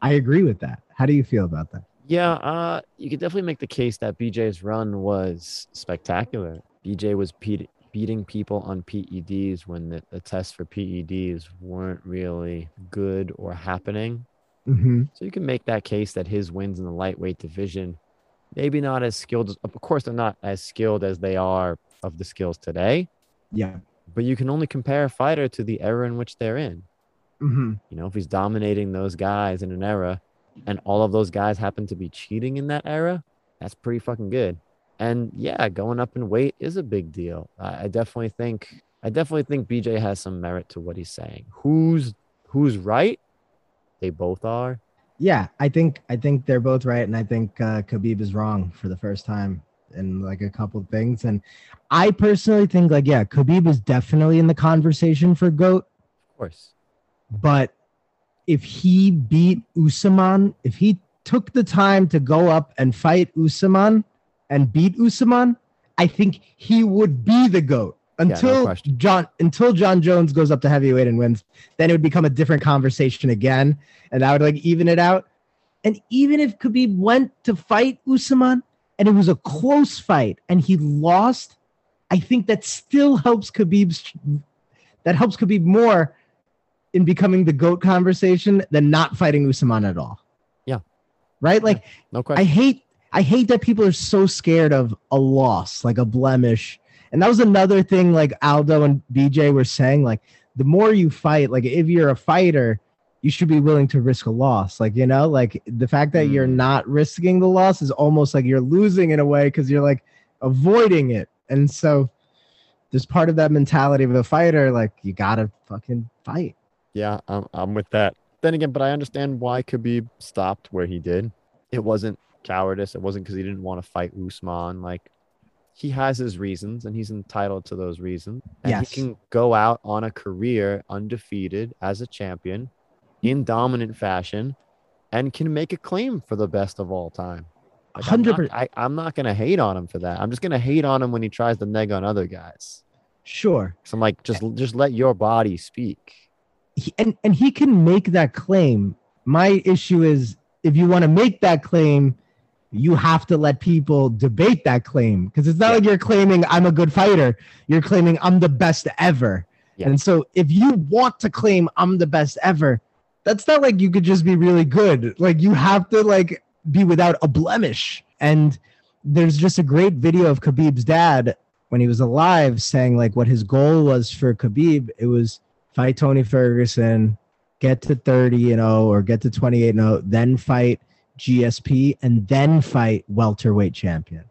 I agree with that. How do you feel about that? Yeah, uh, you could definitely make the case that BJ's run was spectacular. BJ was pe- beating people on PEDs when the, the tests for PEDs weren't really good or happening. hmm So you can make that case that his wins in the lightweight division, maybe not as skilled. As, of course, they're not as skilled as they are of the skills today, Yeah. but you can only compare a fighter to the era in which they're in. hmm You know, if he's dominating those guys in an era and all of those guys happen to be cheating in that era, that's pretty fucking good. And yeah, going up in weight is a big deal. I, I definitely think I definitely think BJ has some merit to what he's saying. Who's who's right? They both are. Yeah, I think I think they're both right, and I think uh, Khabib is wrong for the first time in like a couple things. And I personally think like yeah, Khabib is definitely in the conversation for goat. Of course. But if he beat Usman, if he took the time to go up and fight Usman and beat Usman, I think he would be the goat. no Until question. Jon until Jon Jones goes up to heavyweight and wins, then it would become a different conversation again. And that would like even it out. And even if Khabib went to fight Usman and it was a close fight and he lost, I think that still helps Khabib's that helps Khabib more in becoming the goat conversation than not fighting Usman at all. Yeah. Right? Like No question. I hate I hate that people are so scared of a loss, like a blemish. And that was another thing like Aldo and BJ were saying like the more you fight, like if you're a fighter, you should be willing to risk a loss. Like, you know, like the fact that you're Mm. not risking the loss is almost like you're losing in a way cuz you're like avoiding it. And so there's part of that mentality of a fighter like you got to fucking fight. Yeah, I'm, I'm with that. Then again, but I understand why Khabib stopped where he did. It wasn't cowardice. It wasn't because he didn't want to fight Usman. Like he has his reasons, and he's entitled to those reasons. And Yes. he can go out on a career undefeated as a champion in dominant fashion, and can make a claim for the best of all time. Like, I'm not- 100%. I, I'm not gonna hate on him for that. I'm just gonna hate on him when he tries to neg on other guys. Sure. So I'm like, just just let your body speak. he, and and he can make that claim. My issue is if you want to make that claim, you have to let people debate that claim because it's not Yeah. like you're claiming I'm a good fighter. You're claiming I'm the best ever. Yeah. And so if you want to claim I'm the best ever, that's not like you could just be really good. Like you have to like be without a blemish. And there's just a great video of Khabib's dad when he was alive saying like what his goal was for Khabib. It was fight Tony Ferguson, get to 30 and 0 or get to 28 and 0, then fight GSP and then fight welterweight champion.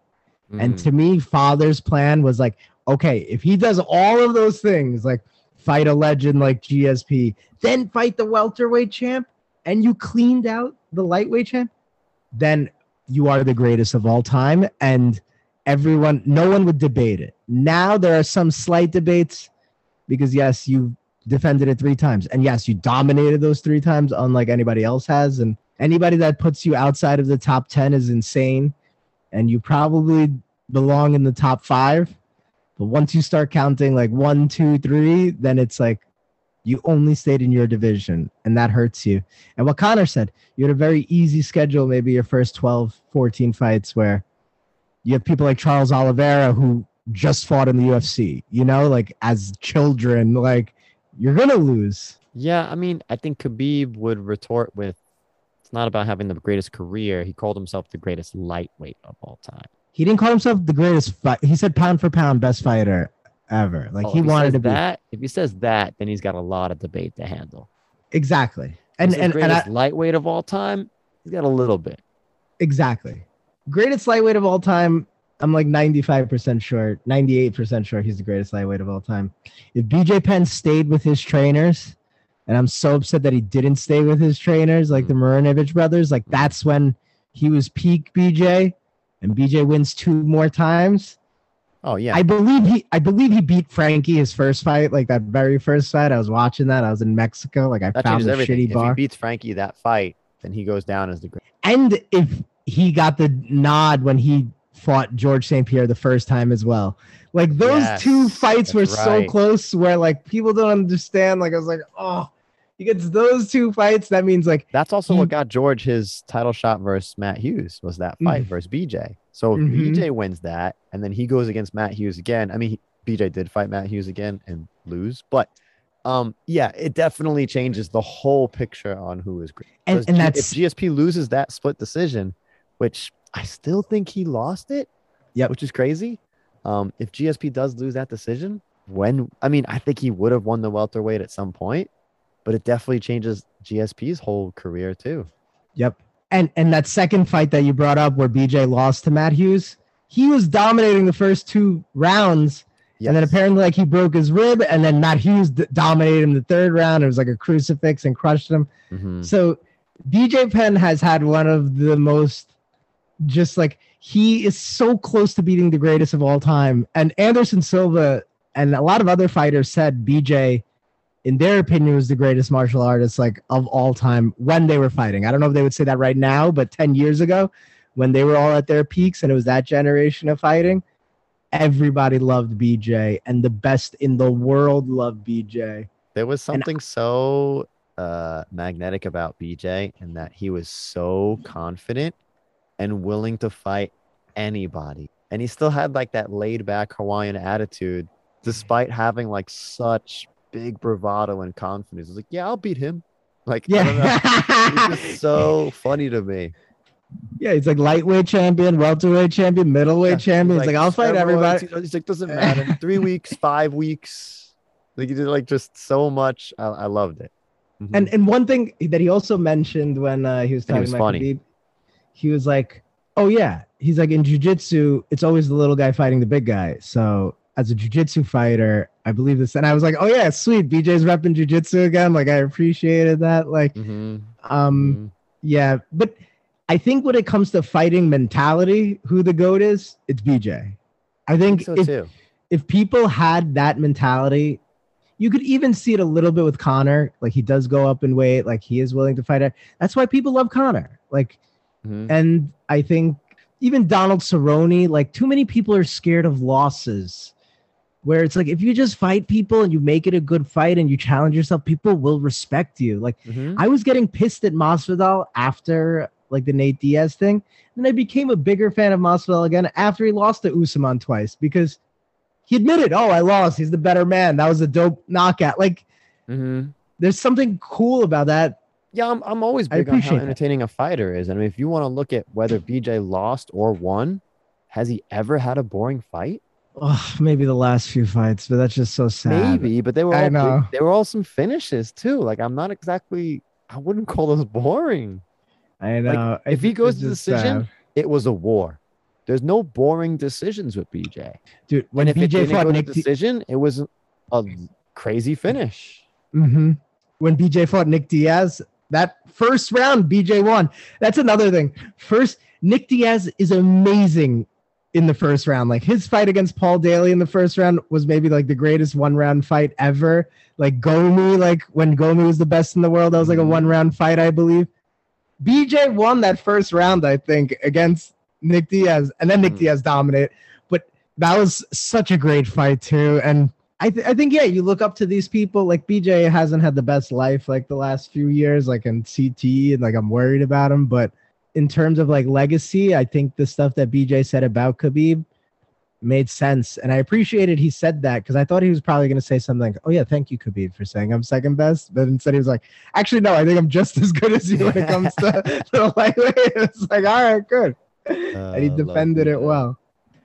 And Mm. to me, father's plan was like, okay, if he does all of those things, like fight a legend like GSP, then fight the welterweight champ, and you cleaned out the lightweight champ, then you are the greatest of all time. And everyone, no one would debate it. Now there are some slight debates because, yes, you defended it three times. And yes, you dominated those three times, unlike anybody else has. And anybody that puts you outside of the top 10 is insane and you probably belong in the top five. But once you start counting like one, two, three, then it's like you only stayed in your division and that hurts you. And what Conor said, you had a very easy schedule, maybe your first 12, 14 fights where you have people like Charles Oliveira who just fought in the UFC, you know, like as children, like you're going to lose. Yeah, I mean, I think Khabib would retort with, "It's not about having the greatest career." He called himself the greatest lightweight of all time. He didn't call himself the greatest fight. He said pound for pound best fighter ever. Like Oh, he if wanted to be that. If he says that, then he's got a lot of debate to handle. exactly. And and, and I, greatest lightweight of all time, he's got a little bit. exactly. Greatest lightweight of all time. I'm like 95% sure, 98% sure he's the greatest lightweight of all time. If BJ Penn stayed with his trainers, and I'm so upset that he didn't stay with his trainers, like the mm. Marinovich brothers, like that's when he was peak BJ, and BJ wins two more times. Oh yeah, I believe he I believe he beat Frankie his first fight, like that very first fight. I was watching that. I was in Mexico. Like I that found a everything. shitty bar. If he beats Frankie that fight, then he goes down as the great. and if he got the nod when he fought George St. Pierre the first time as well. Like those Yes, two fights were that's so close where like people don't understand. Like I was like, oh, he gets those two fights. That means like That's also what got George his title shot versus Matt Hughes was that fight Mhm. versus BJ. So if Mhm. BJ wins that, and then he goes against Matt Hughes again. I mean, he, BJ did fight Matt Hughes again and lose, but um, yeah, it definitely changes the whole picture on who is great. and, and G- that's if GSP loses that split decision, which I still think he lost it. Yeah, Which is crazy. Um, if GSP does lose that decision, when I mean, I think he would have won the welterweight at some point, but it definitely changes GSP's whole career too. Yep. And and that second fight that you brought up where BJ lost to Matt Hughes, he was dominating the first two rounds. And then apparently like he broke his rib and then Matt Hughes d- dominated him the third round. It was like a crucifix and crushed him. Mhm. So BJ Penn has had one of the most just like he is so close to beating the greatest of all time. And Anderson Silva and a lot of other fighters said BJ in their opinion was the greatest martial artist like of all time when they were fighting. I don't know if they would say that right now, but 10 years ago when they were all at their peaks and it was that generation of fighting, everybody loved BJ and the best in the world loved BJ. There was And- something so uh, magnetic about BJ and that he was so confident and willing to fight anybody. And he still had like that laid back Hawaiian attitude, despite having like such big bravado and confidence. He's like, yeah, I'll beat him. Like, I don't know. Yeah. It's just so funny to me. yeah, he's like lightweight champion, welterweight champion, middleweight Yeah, champion. He's like, I'll fight everybody. He's like, doesn't matter. Three weeks, five weeks. Like he did like just so much. I, I loved it. Mhm. And and one thing that he also mentioned when uh, he was talking he was about funny. Khabib, he was like, "Oh yeah," he's like, "In jujitsu, it's always the little guy fighting the big guy." So as a jujitsu fighter, I believe this, and I was like, "Oh yeah, sweet, BJ's repping jujitsu again." Like I appreciated that. Like, Mhm, um, mhm. yeah, but I think when it comes to fighting mentality, who the goat is, it's BJ. I I think think so if, too. if people had that mentality, you could even see it a little bit with Conor. Like he does go up in weight, like he is willing to fight it. That's why people love Conor. Like, Mhm. and I think even Donald Cerrone, like too many people are scared of losses. Where it's like if you just fight people and you make it a good fight and you challenge yourself, people will respect you. Like Mhm. I was getting pissed at Masvidal after like the Nate Diaz thing, and I became a bigger fan of Masvidal again after he lost to Usman twice because he admitted, "Oh, I lost. He's the better man. That was a dope knockout." Like, Mhm. there's something cool about that. Yeah, I'm, I'm always big on how appreciate that. entertaining a fighter is. I mean, if you want to look at whether BJ lost or won, has he ever had a boring fight? Oh, maybe the last few fights, but that's just so sad. Maybe, but they were I all know. big, they were all some finishes too. Like I'm not exactly I wouldn't call those boring. I know. if he goes to just decision, sad. It was a war. There's no boring decisions with BJ. dude, when and if it BJ didn't fought go to Nick, decision, it was a crazy finish. Mhm. when BJ fought Nick Diaz, that first round, BJ won. That's another thing. First, Nick Diaz is amazing in the first round. Like his fight against Paul Daley in the first round was maybe like the greatest one round fight ever. Like Gomi, like when Gomi was the best in the world, that was like a Mhm. one round fight, I believe. BJ won that first round, I think, against Nick Diaz, and then Nick Mhm. Diaz dominated. But that was such a great fight too, and I, th- I think yeah, you look up to these people. Like BJ hasn't had the best life like the last few years, like in CT, and like I'm worried about him. But in terms of like legacy, I think the stuff that BJ said about Khabib made sense, and I appreciated he said that because I thought he was probably going to say something. like, Oh yeah, thank you Khabib for saying I'm second best, but instead he was like, actually no, I think I'm just as good as you when it comes to, the lightweight. It's like all right, good, and he Uh, defended it well.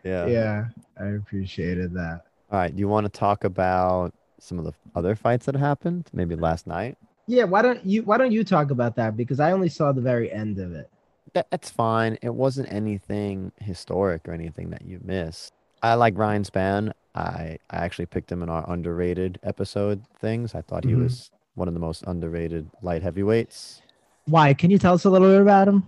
Yeah. Yeah, I appreciated that. All right. Do you want to talk about some of the other fights that happened? Maybe last night. Yeah, why don't you why don't you talk about that because I only saw the very end of it. That, that's fine. It wasn't anything historic or anything that you missed. I like Ryan Spann. I I actually picked him in our underrated episode things. I thought he Mhm. was one of the most underrated light heavyweights. Why? Can you tell us a little bit about him?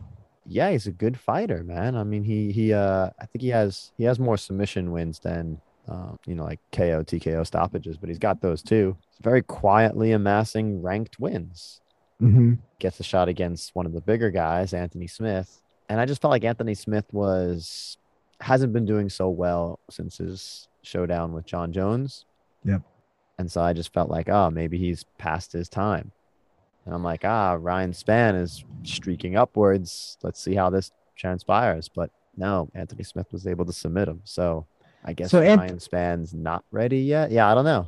Yeah, he's a good fighter, man. I mean, he he uh I think he has he has more submission wins than um, you know like KO TKO stoppages, but he's got those too. He's very quietly amassing ranked wins. Mm-hmm. Gets a shot against one of the bigger guys, Anthony Smith, and I just felt like Anthony Smith was hasn't been doing so well since his showdown with Jon Jones. Yep. And so I just felt like, oh, maybe he's past his time. And I'm like, ah, Ryan Spann is streaking upwards. Let's see how this transpires. But no, Anthony Smith was able to submit him. So I guess So Ant- Ryan Spann's not ready yet. Yeah, I don't know.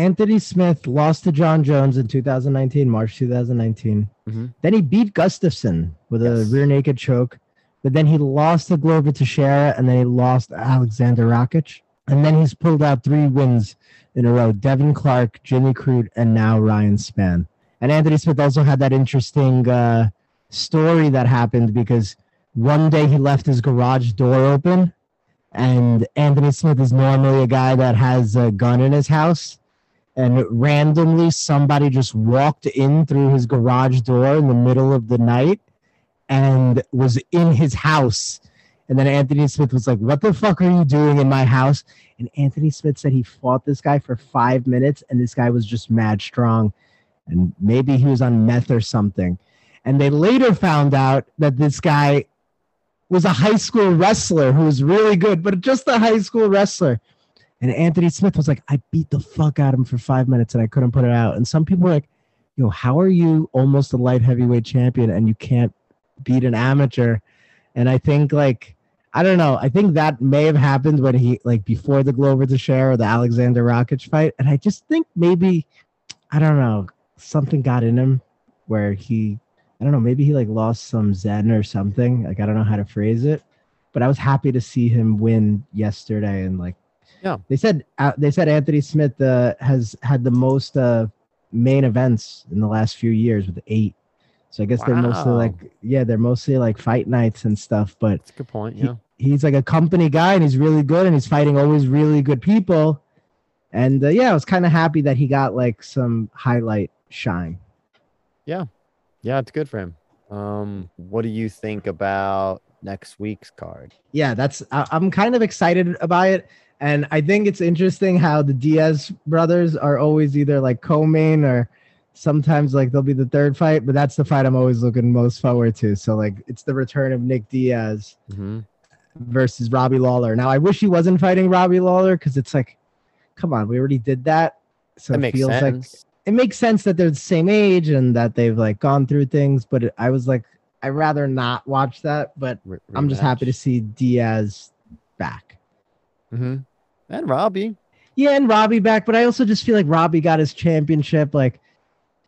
Anthony Smith lost to Jon Jones in 2019, March 2019. Mhm. Then he beat Gustafsson with a rear naked choke, but then he lost to Glover Teixeira and then he lost Alexander Rakic. And then he's pulled out three wins in a row Devin Clark, Jimmy Crute, and now Ryan Spann. And Anthony Smith also had that interesting uh, story that happened because one day he left his garage door open, and Anthony Smith is normally a guy that has a gun in his house. And randomly, somebody just walked in through his garage door in the middle of the night and was in his house. And then Anthony Smith was like, What the fuck are you doing in my house? And Anthony Smith said he fought this guy for five minutes, and this guy was just mad strong. And maybe he was on meth or something. And they later found out that this guy was a high school wrestler who was really good, but just a high school wrestler. And Anthony Smith was like, I beat the fuck out of him for five minutes and I couldn't put it out. And some people were like, yo, how are you almost a light heavyweight champion and you can't beat an amateur? And I think like I don't know. I think that may have happened when he like before the Glover Teixeira or the Alexander Rakic fight, and I just think maybe I don't know something got in him where he I don't know maybe he like lost some zen or something. Like I don't know how to phrase it, but I was happy to see him win yesterday and like Yeah. they said uh, they said Anthony Smith uh, has had the most uh, main events in the last few years with eight. So I guess they're mostly like yeah they're mostly like fight nights and stuff, but That's a good point. he- Yeah. he's like a company guy and he's really good and he's fighting always really good people. And uh, yeah, I was kind of happy that he got like some highlight shine. Yeah, yeah, it's good for him. Um, what do you think about next week's card? Yeah, that's I, I'm kind of excited about it. And I think it's interesting how the Diaz brothers are always either like co-main or sometimes like they'll be the third fight, but that's the fight I'm always looking most forward to. So like it's the return of Nick Diaz Mm-hmm. versus Robbie Lawler. Now I wish he wasn't fighting Robbie Lawler because it's like, come on, we already did that. So That it makes feels like sense. it makes sense that they're the same age and that they've like gone through things. But it, I was like, I'd rather not watch that. But Re- I'm just happy to see Diaz back. Mhm. And Robbie. Yeah, and Robbie back. But I also just feel like Robbie got his championship. Like,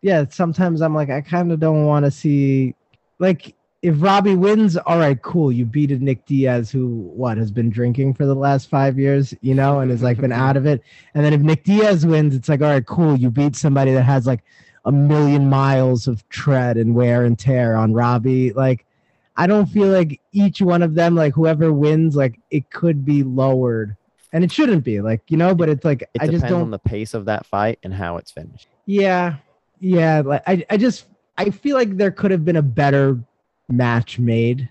yeah, sometimes I'm like, I kind of don't want to see like if Robbie wins, all right, cool. You beat a Nick Diaz who what has been drinking for the last five years, you know, and has like been out of it. And then if Nick Diaz wins, it's like, all right, cool. You beat somebody that has like a million miles of tread and wear and tear on Robbie. Like, I don't feel like each one of them, like whoever wins, like it could be lowered. And it shouldn't be, like, you know, but it's like It I just don't on the pace of that fight and how it's finished. yeah, yeah. Like I, I just I feel like there could have been a better match made.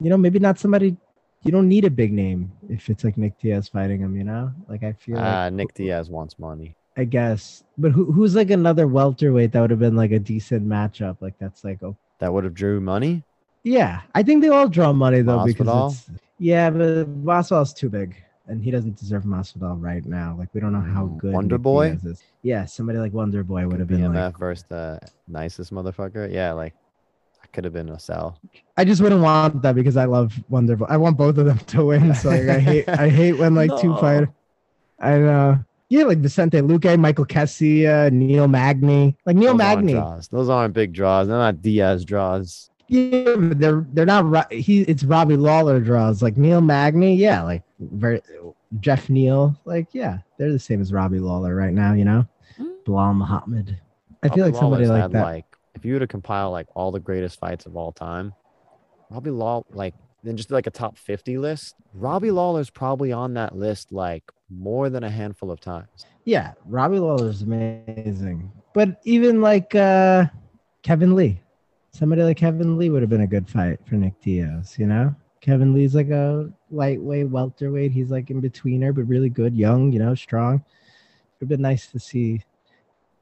You know, maybe not somebody. You don't need a big name if it's like Nick Diaz fighting him. You know, like I feel Ah, like Nick Diaz wants money. I guess, but who, who's like another welterweight that would have been like a decent matchup? Like that's like oh That would have drew money. yeah. I think they all draw money though because Masvidal? it's yeah, but Masvidal's too big. And he doesn't deserve Masvidal right now. Like we don't know how Mm, good Wonder Boy? Is. Yeah, somebody like Wonder Boy would have been BMF like versus the nicest motherfucker. Yeah, like I could have been a sell. I just wouldn't want that because I love Wonder Boy. I want both of them to win. So like, I hate I hate when like two No. fight. I know. Yeah, like Vicente Luque, Michael Chiesa, Neil Magny. Like Neil Those aren't Magny. draws. Those aren't big draws. They're not Diaz draws. Yeah, but they're they're not Ro- he it's Robbie Lawler draws. Like Neil Magny, yeah, like very Jeff Neal, like yeah, they're the same as Robbie Lawler right now, you know? Belal Muhammad. I feel Robbie like somebody Lawler's like that. Like if you were to compile like all the greatest fights of all time, Robbie Law like then just like a top 50 list, Robbie Lawler's probably on that list like more than a handful of times. Yeah, Robbie Lawler's amazing. But even like uh Kevin Lee. Somebody like Kevin Lee would have been a good fight for Nick Diaz, you know? Kevin Lee's like a lightweight, welterweight. He's like in betweener, but really good, young, you know, strong. It would have been nice to see.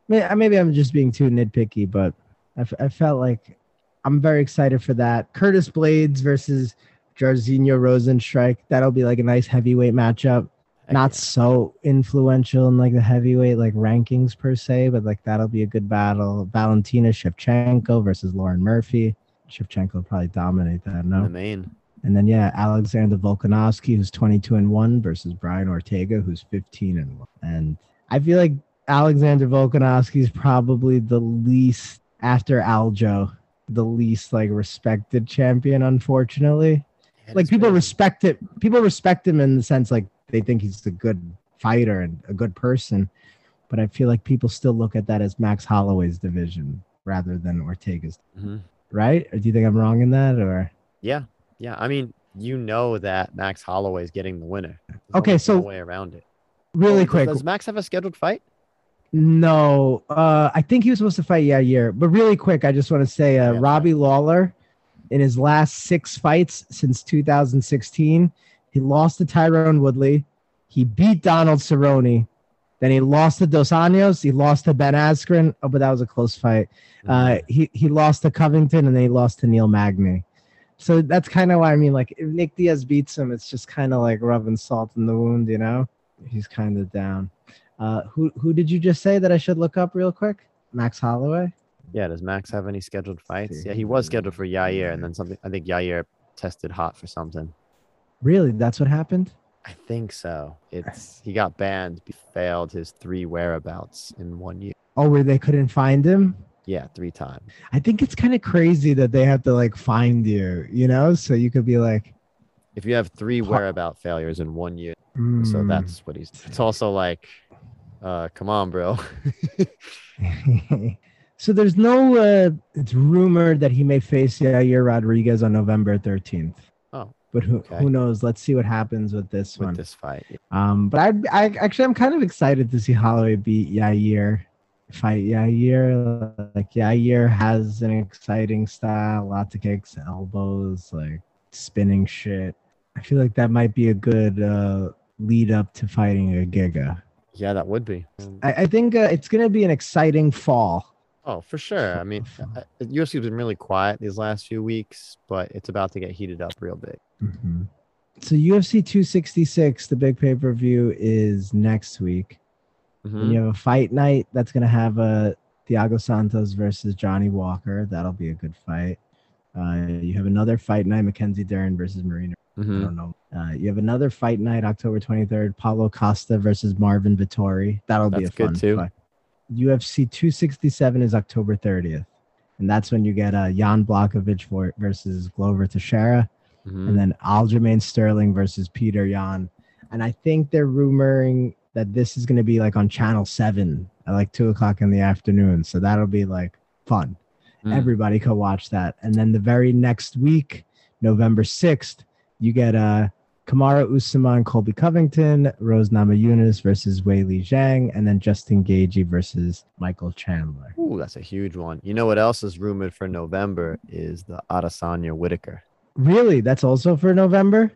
Maybe I'm just being too nitpicky, but I, f- I felt like I'm very excited for that. Curtis Blaydes versus Jairzinho Rozenstruik. That'll be like a nice heavyweight matchup not so influential in like the heavyweight like rankings per se, but like that'll be a good battle. Valentina Shevchenko versus Lauren Murphy. Shevchenko will probably dominate that, No, the main. And then yeah, Alexander Volkanovski, who's 22 and 1 versus Brian Ortega, who's 15 and 1. And I feel like Alexander Volkanovski is probably the least after Aljo, the least like respected champion, unfortunately Yeah, like people crazy. respect it people respect him in the sense like they think he's a good fighter and a good person but i feel like people still look at that as max holloway's division rather than ortega's Mhm. right or do you think i'm wrong in that or Yeah. Yeah. I mean, you know that Max Holloway's getting the winner. There's Okay, no so- way around it. really Oh, quick Does Max have a scheduled fight? no uh i think he was supposed to fight yeah year but really quick i just want to say uh Yeah, robbie lawler in his last six fights since 2016 he lost to tyrone woodley he beat donald cerrone then he lost to dos Anjos. he lost to ben askren oh but that was a close fight uh he he lost to covington and then he lost to neil magny so that's kind of why i mean like if nick diaz beats him it's just kind of like rubbing salt in the wound you know he's kind of down uh, who who did you just say that I should look up real quick? Max Holloway. Yeah, does Max have any scheduled fights? Yeah, he was scheduled for Yair, and then something. I think Yair tested hot for something. Really, that's what happened. I think so. It's he got banned. He failed his three whereabouts in one year. Oh, where they couldn't find him. Yeah, three times. I think it's kind of crazy that they have to like find you, you know, so you could be like, If you have three whereabout failures in one year, so "Hmm." that's what he's. It's also like, uh, come on, bro. so there's no. uh It's rumored that he may face Yair Rodriguez on November 13th. But who okay. who knows? Let's see what happens with this with one. this fight. Um, but I, I actually I'm kind of excited to see Holloway beat Yair, fight Yair. Like Yair has an exciting style, lots of kicks, elbows, like spinning shit. I feel like that might be a good uh, lead up to fighting a Giga. Yeah, that would be. I, I think uh, it's gonna be an exciting fall. Oh, for sure. I mean, uh, UFC's been really quiet these last few weeks, but it's about to get heated up real big. Mhm. So UFC 266, the big pay per view, is next week. Mhm. And you have a fight night that's going to have a Thiago Santos versus Johnny Walker. That'll be a good fight. Uh, you have another fight night, Mackenzie Dern versus Marina. I Mhm. don't know. Uh, you have another fight night, October 23rd, Paulo Costa versus Marvin Vettori. That'll be a good fun too. fight. UFC 267 is October 30th. And that's when you get uh, Jan Blachowicz for, versus Glover Teixeira Mhm. and then Aljamain Sterling versus Peter Yan. And I think they're rumoring that this is going to be like on Channel Seven at like two o'clock in the afternoon. So that'll be like fun. Mm. Everybody could watch that. And then the very next week, November sixth, you get uh Kamaru Usman, Colby Covington, Rose Namajunas versus Weili Zhang, and then Justin Gaethje versus Michael Chandler. Ooh, that's a huge one. You know what else is rumored for November is the Adesanya Whittaker. Really? That's also for November?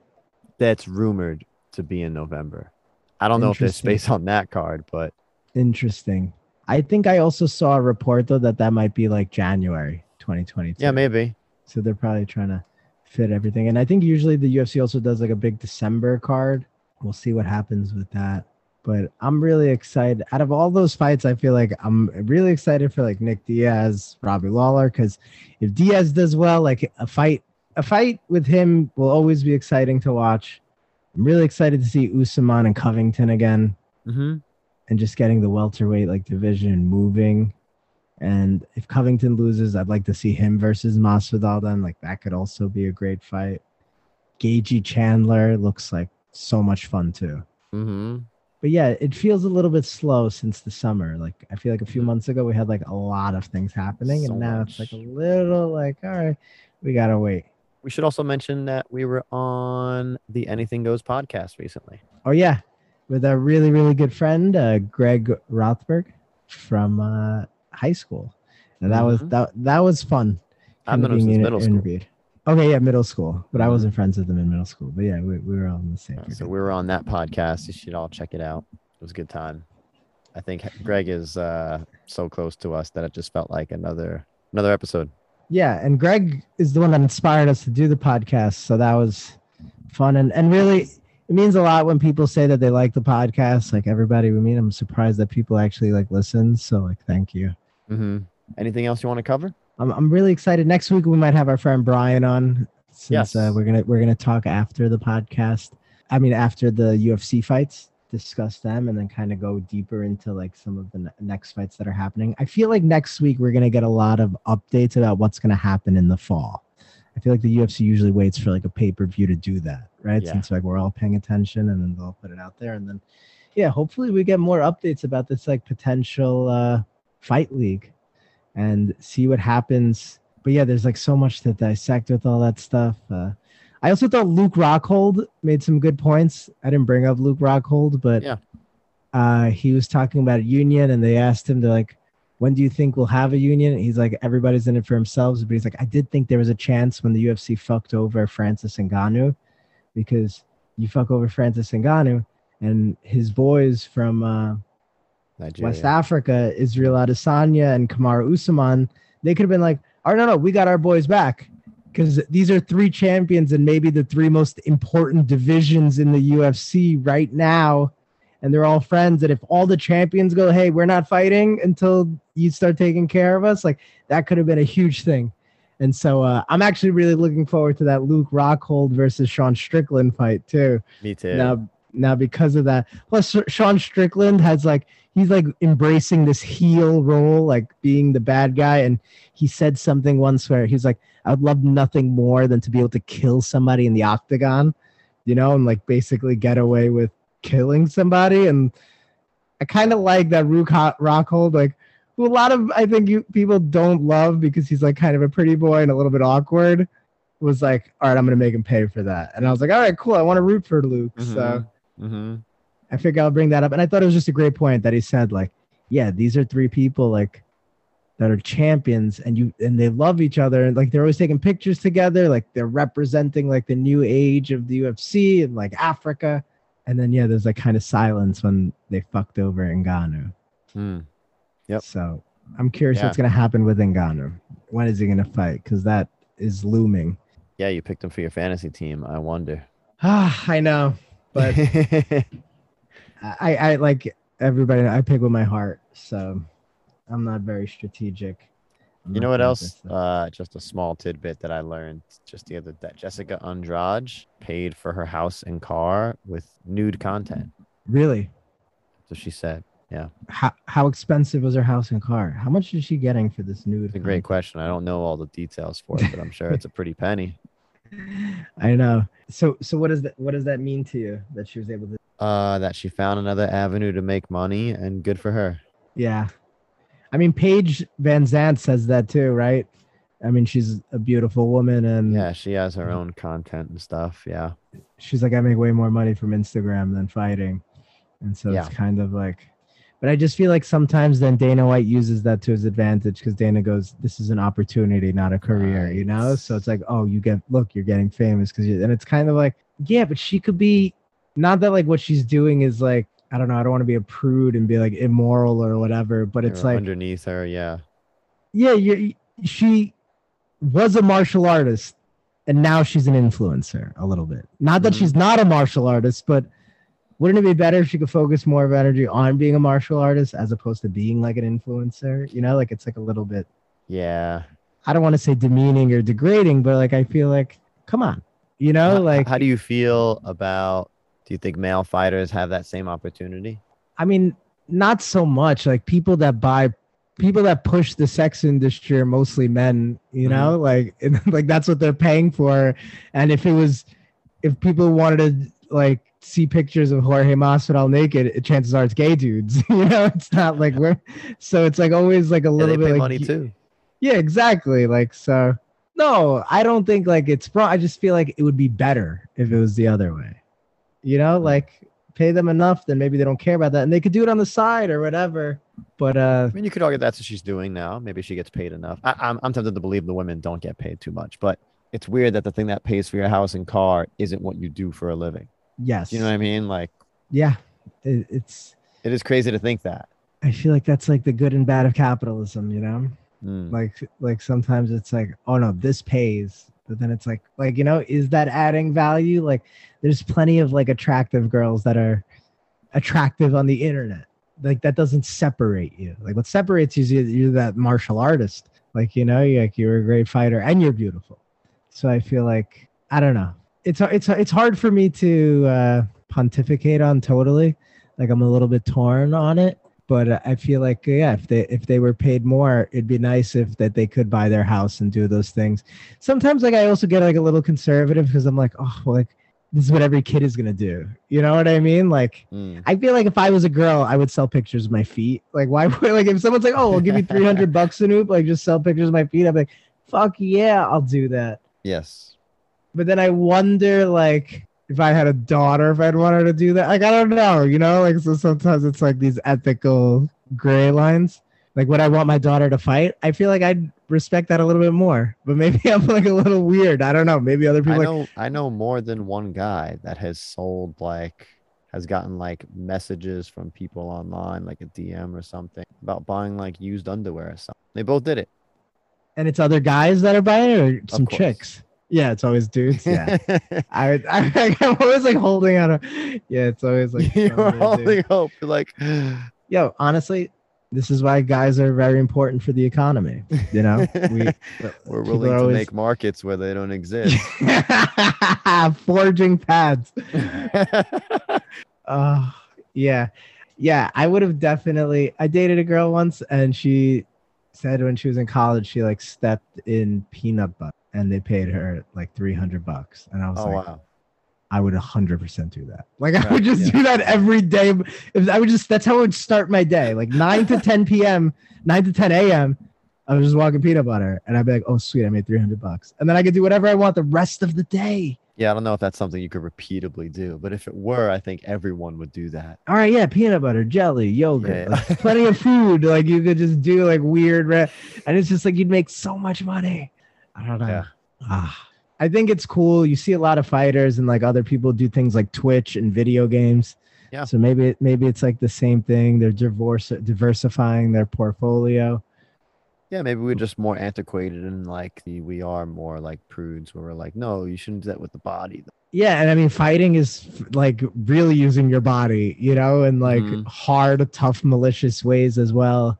That's rumored to be in November. I don't know if there's space on that card, but Interesting. I think I also saw a report though that that might be like January 2022. yeah, maybe. So they're probably trying to fit everything. And I think usually the UFC also does like a big December card. We'll see what happens with that. But I'm really excited. Out of all those fights, I feel like I'm really excited for like Nick Diaz, Robbie Lawler, because if Diaz does well, like a fight, a fight with him will always be exciting to watch. I'm really excited to see Usman and Covington again hmm and just getting the welterweight like division moving. And if Covington loses, I'd like to see him versus Masvidal. Then like that could also be a great fight. Gaethje Chandler looks like so much fun too. hmm But yeah, it feels a little bit slow since the summer. Like I feel like a few Mhm. months ago we had like a lot of things happening, So and now much. it's like a little like all right, we gotta wait. We should also mention that we were on the Anything Goes podcast recently. Oh yeah, with a really really good friend, uh, Greg Rothberg from uh, high school, and that was Mhm. that that was fun. I've known him since inter- middle school. Okay, yeah, middle school, but I Mhm. wasn't friends with them in middle school. But yeah, we, we were in the same. So we were on that podcast. You should all check it out. It was a good time. I think Greg is uh, so close to us that it just felt like another another episode. Yeah, and Greg is the one that inspired us to do the podcast, so that was fun and and really it means a lot when people say that they like the podcast. Like everybody we meet, I'm surprised that people actually like listen. So like, thank you. hmm Anything else you want to cover? I'm I'm really excited. Next week we might have our friend Brian on since Yes. uh, we're gonna we're gonna talk after the podcast. I mean after the UFC fights, discuss them, and then kind of go deeper into like some of the ne- next fights that are happening. I feel like next week we're gonna get a lot of updates about what's gonna happen in the fall. I feel like the UFC usually waits for like a pay per view to do that, right? Yeah. Since like we're all paying attention, and then they'll put it out there, and then yeah, hopefully we get more updates about this like potential uh, fight league and see what happens. But yeah, there's like so much to dissect with all that stuff. Uh, I also thought Luke Rockhold made some good points. I didn't bring up Luke Rockhold, but Yeah. uh, he was talking about a union, and they asked him to like, when do you think we'll have a union? And he's like, everybody's in it for themselves. But he's like, I did think there was a chance when the UFC fucked over Francis Ngannou, because you fuck over Francis Ngannou, and his boys from uh. West Africa, Israel Adesanya, and Kamaru Usman, they could have been like, "Oh no, no, we got our boys back," because these are three champions and maybe the three most important divisions in the UFC right now, and they're all friends. And if all the champions go, "Hey, we're not fighting until you start taking care of us," like that could have been a huge thing. And so uh, I'm actually really looking forward to that Luke Rockhold versus Sean Strickland fight too. Me too. Now, now because of that, plus Sean Strickland has like he's like embracing this heel role, like being the bad guy. And he said something once where he's like, "I would love nothing more than to be able to kill somebody in the octagon, you know, and like basically get away with killing somebody." And I kind of like that Rook Rockhold, like who a lot of I think you people don't love because he's like kind of a pretty boy and a little bit awkward. Was like, all right, I'm gonna make him pay for that, and I was like, all right, cool. I want to root for Luke, Mhm. so Mm-hmm. I figure I'll bring that up. And I thought it was just a great point that he said, like, yeah, these are three people like that are champions and you and they love each other and like they're always taking pictures together, like they're representing like the new age of the UFC and like Africa. And then yeah, there's like kind of silence when they fucked over Ngannou. Mm. Yep. So I'm curious Yeah. what's gonna happen with Ngannou. When is he gonna fight? Because that is looming. Yeah, you picked him for your fantasy team. I wonder. Ah, I know. But I, I like everybody. I pick with my heart, so I'm not very strategic. I'm You know what else? Uh, just a small tidbit that I learned just the other day. Jessica Andrade paid for her house and car with nude content. really? So she said, Yeah. How how expensive was her house and car? How much is she getting for this nude? "It's a great question. I don't know all the details for it, but I'm sure it's a pretty penny." I know. So so what does that what does that mean to you that she was able to? Uh, that she found another avenue to make money, and good for her. Yeah, I mean Paige VanZant says that too, right? I mean she's a beautiful woman and Yeah, she has her own content and stuff. Yeah, she's like I make way more money from Instagram than fighting, and so Yeah. it's kind of like. But I just feel like sometimes then Dana White uses that to his advantage because Dana goes, "This is an opportunity, not a career," you know. So it's like, oh, you get look, you're getting famous because, and it's kind of like, yeah, but she could be, not that like what she's doing is like, I don't know, I don't want to be a prude and be like immoral or whatever, but it's like, underneath her. Yeah, yeah, you she was a martial artist and now she's an influencer a little bit. Not that Mhm. she's not a martial artist, but wouldn't it be better if she could focus more of energy on being a martial artist as opposed to being like an influencer? You know, like it's like a little bit yeah. I don't want to say demeaning or degrading, but like I feel like come on. You know, H- like how do you feel about? Do you think male fighters have that same opportunity? I mean, not so much. Like people that buy, people that push the sex industry are mostly men. You mm-hmm. know, like and, like that's what they're paying for. And if it was, if people wanted to like see pictures of Jorge Masvidal naked, chances are it's gay dudes. you know, it's not like we're. So it's like always like a Yeah, little they bit pay like money too. yeah, exactly. Like so. No, I don't think like it's. I just feel like it would be better if it was the other way. You know, like pay them enough, then maybe they don't care about that, and they could do it on the side or whatever. But uh, I mean, you could argue that's what she's doing now. Maybe she gets paid enough. I, I'm, I'm tempted to believe the women don't get paid too much, but it's weird that the thing that pays for your house and car isn't what you do for a living. yes, you know what I mean? Like, yeah, it, it's. it is crazy to think that. I feel like that's like the good and bad of capitalism. You know, Mm. like like sometimes it's like, oh no, this pays, but then it's like like you know, is that adding value? Like, there's plenty of like attractive girls that are attractive on the internet. Like that doesn't separate you. Like what separates you is you're, that martial artist. Like you know, you're, like you're a great fighter and you're beautiful. So I feel like I don't know. It's it's it's hard for me to uh, pontificate on totally. Like I'm a little bit torn on it, but uh, I feel like yeah, if they if they were paid more, it'd be nice if that they could buy their house and do those things. Sometimes like I also get like a little conservative because I'm like, oh, like this is what every kid is gonna do. You know what I mean? Like Mm. I feel like if I was a girl, I would sell pictures of my feet. Like why would like if someone's like, oh, we'll give you three hundred bucks a noop, like just sell pictures of my feet. I'm like, fuck yeah, I'll do that. Yes. But then I wonder like if I had a daughter, if I'd want her to do that. Like I don't know, you know. Like so sometimes it's like these ethical gray lines. Like would I want my daughter to fight? I feel like I'd respect that a little bit more. But maybe I'm like a little weird. I don't know. Maybe other I people like I know more than one guy that has sold like has gotten like messages from people online, like a DM or something, about buying like used underwear or something. They both did it. and it's other guys that are buying it or some chicks. Yeah, it's always dudes. Yeah. I, I, I'm always like holding out a, yeah, it's always like, you're holding hope. You're like, yo, honestly, This is why guys are very important for the economy. You know, we We're willing to always- make markets where they don't exist. forging paths. Oh, yeah. Yeah, I would have definitely I dated a girl once and she said when she was in college she like stepped in peanut butter and they paid her like 300 bucks and I was oh like wow. I would 100% do that. Like I would just yeah. do that every day. If I would just that's how I would start my day. Like 9 to 10 p.m., 9 to 10 a.m. I was just walking peanut butter and I'd be like, "Oh, sweet, I made 300 bucks." And then I could do whatever I want the rest of the day. Yeah, I don't know if that's something you could repeatedly do, but if it were, I think everyone would do that. all right, yeah, peanut butter, jelly, yogurt, Yeah. like, plenty of food. Like you could just do like weird, and it's just like you'd make so much money. I don't know. Yeah. Ah, I think it's cool. You see a lot of fighters and like other people do things like Twitch and video games. Yeah. So maybe maybe it's like the same thing. They're divorce diversifying their portfolio. Yeah, maybe we're just more antiquated and like the, we are more like prudes where we're like, no, you shouldn't do that with the body. Yeah, and I mean, fighting is like really using your body, you know, in like Mhm. hard, tough, malicious ways as well.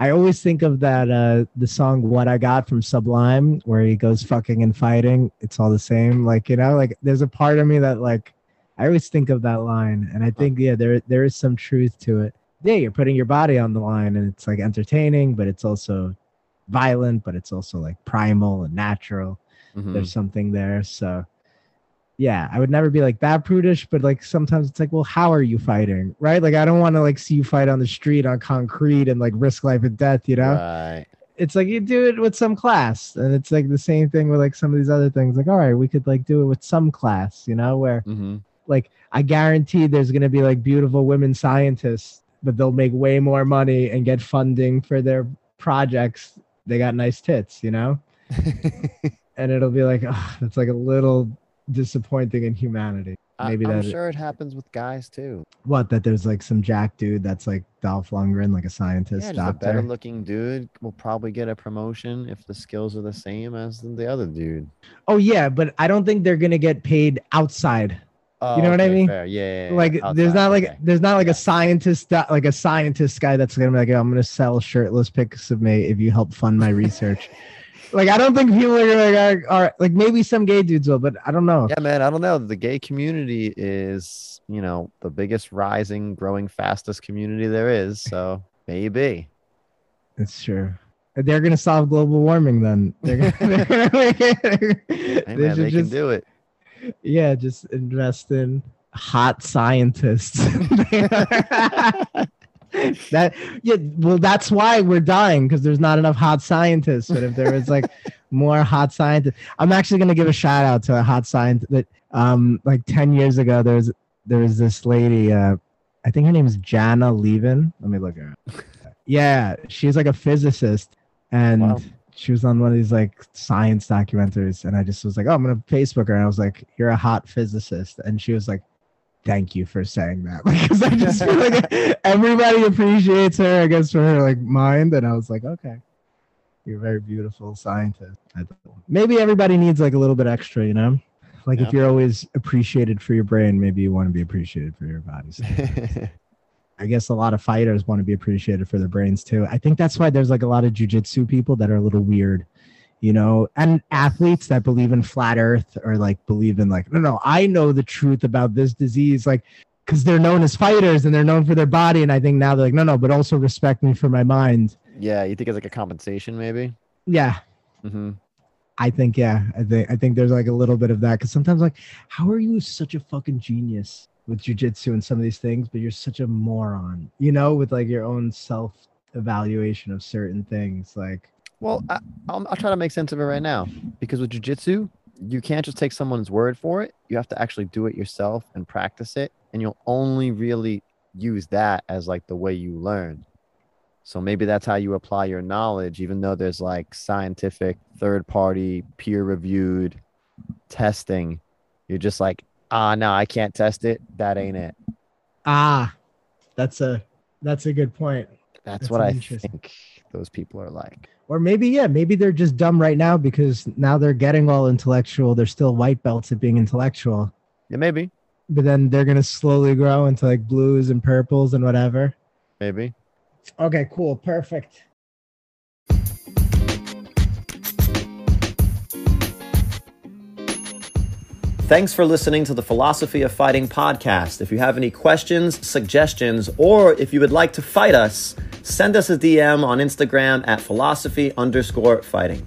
I always think of that uh the song "What I Got" from Sublime, where he goes fucking and fighting. It's all the same, like you know, like there's a part of me that like I always think of that line, and I think yeah, there there is some truth to it. Yeah, you're putting your body on the line, and it's like entertaining, but it's also violent, but it's also like primal and natural Mhm. there's something there. So yeah, I would never be like that prudish, but like sometimes it's like, well, how are you fighting? Right? Like I don't want to like see you fight on the street on concrete and like risk life and death, you know? Right. It's like you do it with some class. And it's like the same thing with like some of these other things. Like, all right, we could like do it with some class, you know, where hmm like I guarantee there's gonna be like beautiful women scientists, but they'll make way more money and get funding for their projects. They got nice tits, you know? and it'll be like oh, that's like a little disappointing in humanity maybe I'm sure it happens with guys too. what that there's like some jack dude that's like Dolph Lundgren like a scientist Yeah, just a better looking dude will probably get a promotion if the skills are the same as the other dude. oh yeah but I don't think they're gonna get paid outside Oh, know what I mean? Yeah, yeah, yeah, like there's not like okay. there's not like Yeah. a scientist that- like a scientist guy that's gonna be like I'm gonna sell shirtless pics of me if you help fund my research like I don't think people are gonna like all right like maybe some gay dudes will but I don't know Yeah, man, I don't know. The gay community is, you know, the biggest rising, growing fastest community there is. So maybe. It's true. They're gonna solve global warming then. They're gonna, they're gonna. Hey, man, they just, can do it. yeah, just invest in hot scientists. that yeah, well, that's why we're dying because there's not enough hot scientists. But if there was like more hot scientists, I'm actually gonna give a shout out to a hot scientist that um like ten years ago there was there was this lady uh I think her name is Janna Levin. Let me look her up. Yeah, she's like a physicist and Wow. she was on one of these like science documentaries and I just was like, Oh, I'm gonna Facebook her and I was like, You're a hot physicist and she was like, Thank you for saying that. Because I just feel like everybody appreciates her, I guess, for her like mind. And I was like, Okay. You're a very beautiful scientist. Maybe everybody needs like a little bit extra, you know? Like Yeah. if you're always appreciated for your brain, maybe you want to be appreciated for your body. I guess a lot of fighters want to be appreciated for their brains too. I think that's why there's like a lot of jujitsu people that are a little weird, you know, and athletes that believe in flat earth or like believe in like, no, no, I know the truth about this disease, like, because they're known as fighters and they're known for their body. And I think now they're like, no, no, but also respect me for my mind. yeah, you think it's like a compensation, maybe? Yeah. hmm I think, yeah, I think, I think there's like a little bit of that because sometimes, like, how are you such a fucking genius with jujitsu and some of these things, but you're such a moron, you know, with like your own self evaluation of certain things. Like, Well, I, I'll, I'll try to make sense of it right now because with jujitsu, you can't just take someone's word for it. You have to actually do it yourself and practice it. And you'll only really use that as like the way you learn. So maybe that's how you apply your knowledge, even though there's like scientific, third party, peer reviewed testing. You're just like, ah, no, I can't test it. That ain't it. ah, that's a that's a good point. That's, That's what I think those people are like. Or maybe, yeah, maybe they're just dumb right now because now they're getting all intellectual. They're still white belts at being intellectual. Yeah, maybe. But then they're gonna slowly grow into like blues and purples and whatever. Maybe. Okay, cool. Perfect. Thanks for listening to the Philosophy of Fighting podcast. If you have any questions, suggestions, or if you would like to fight us, Send us a DM on Instagram at philosophy underscore fighting.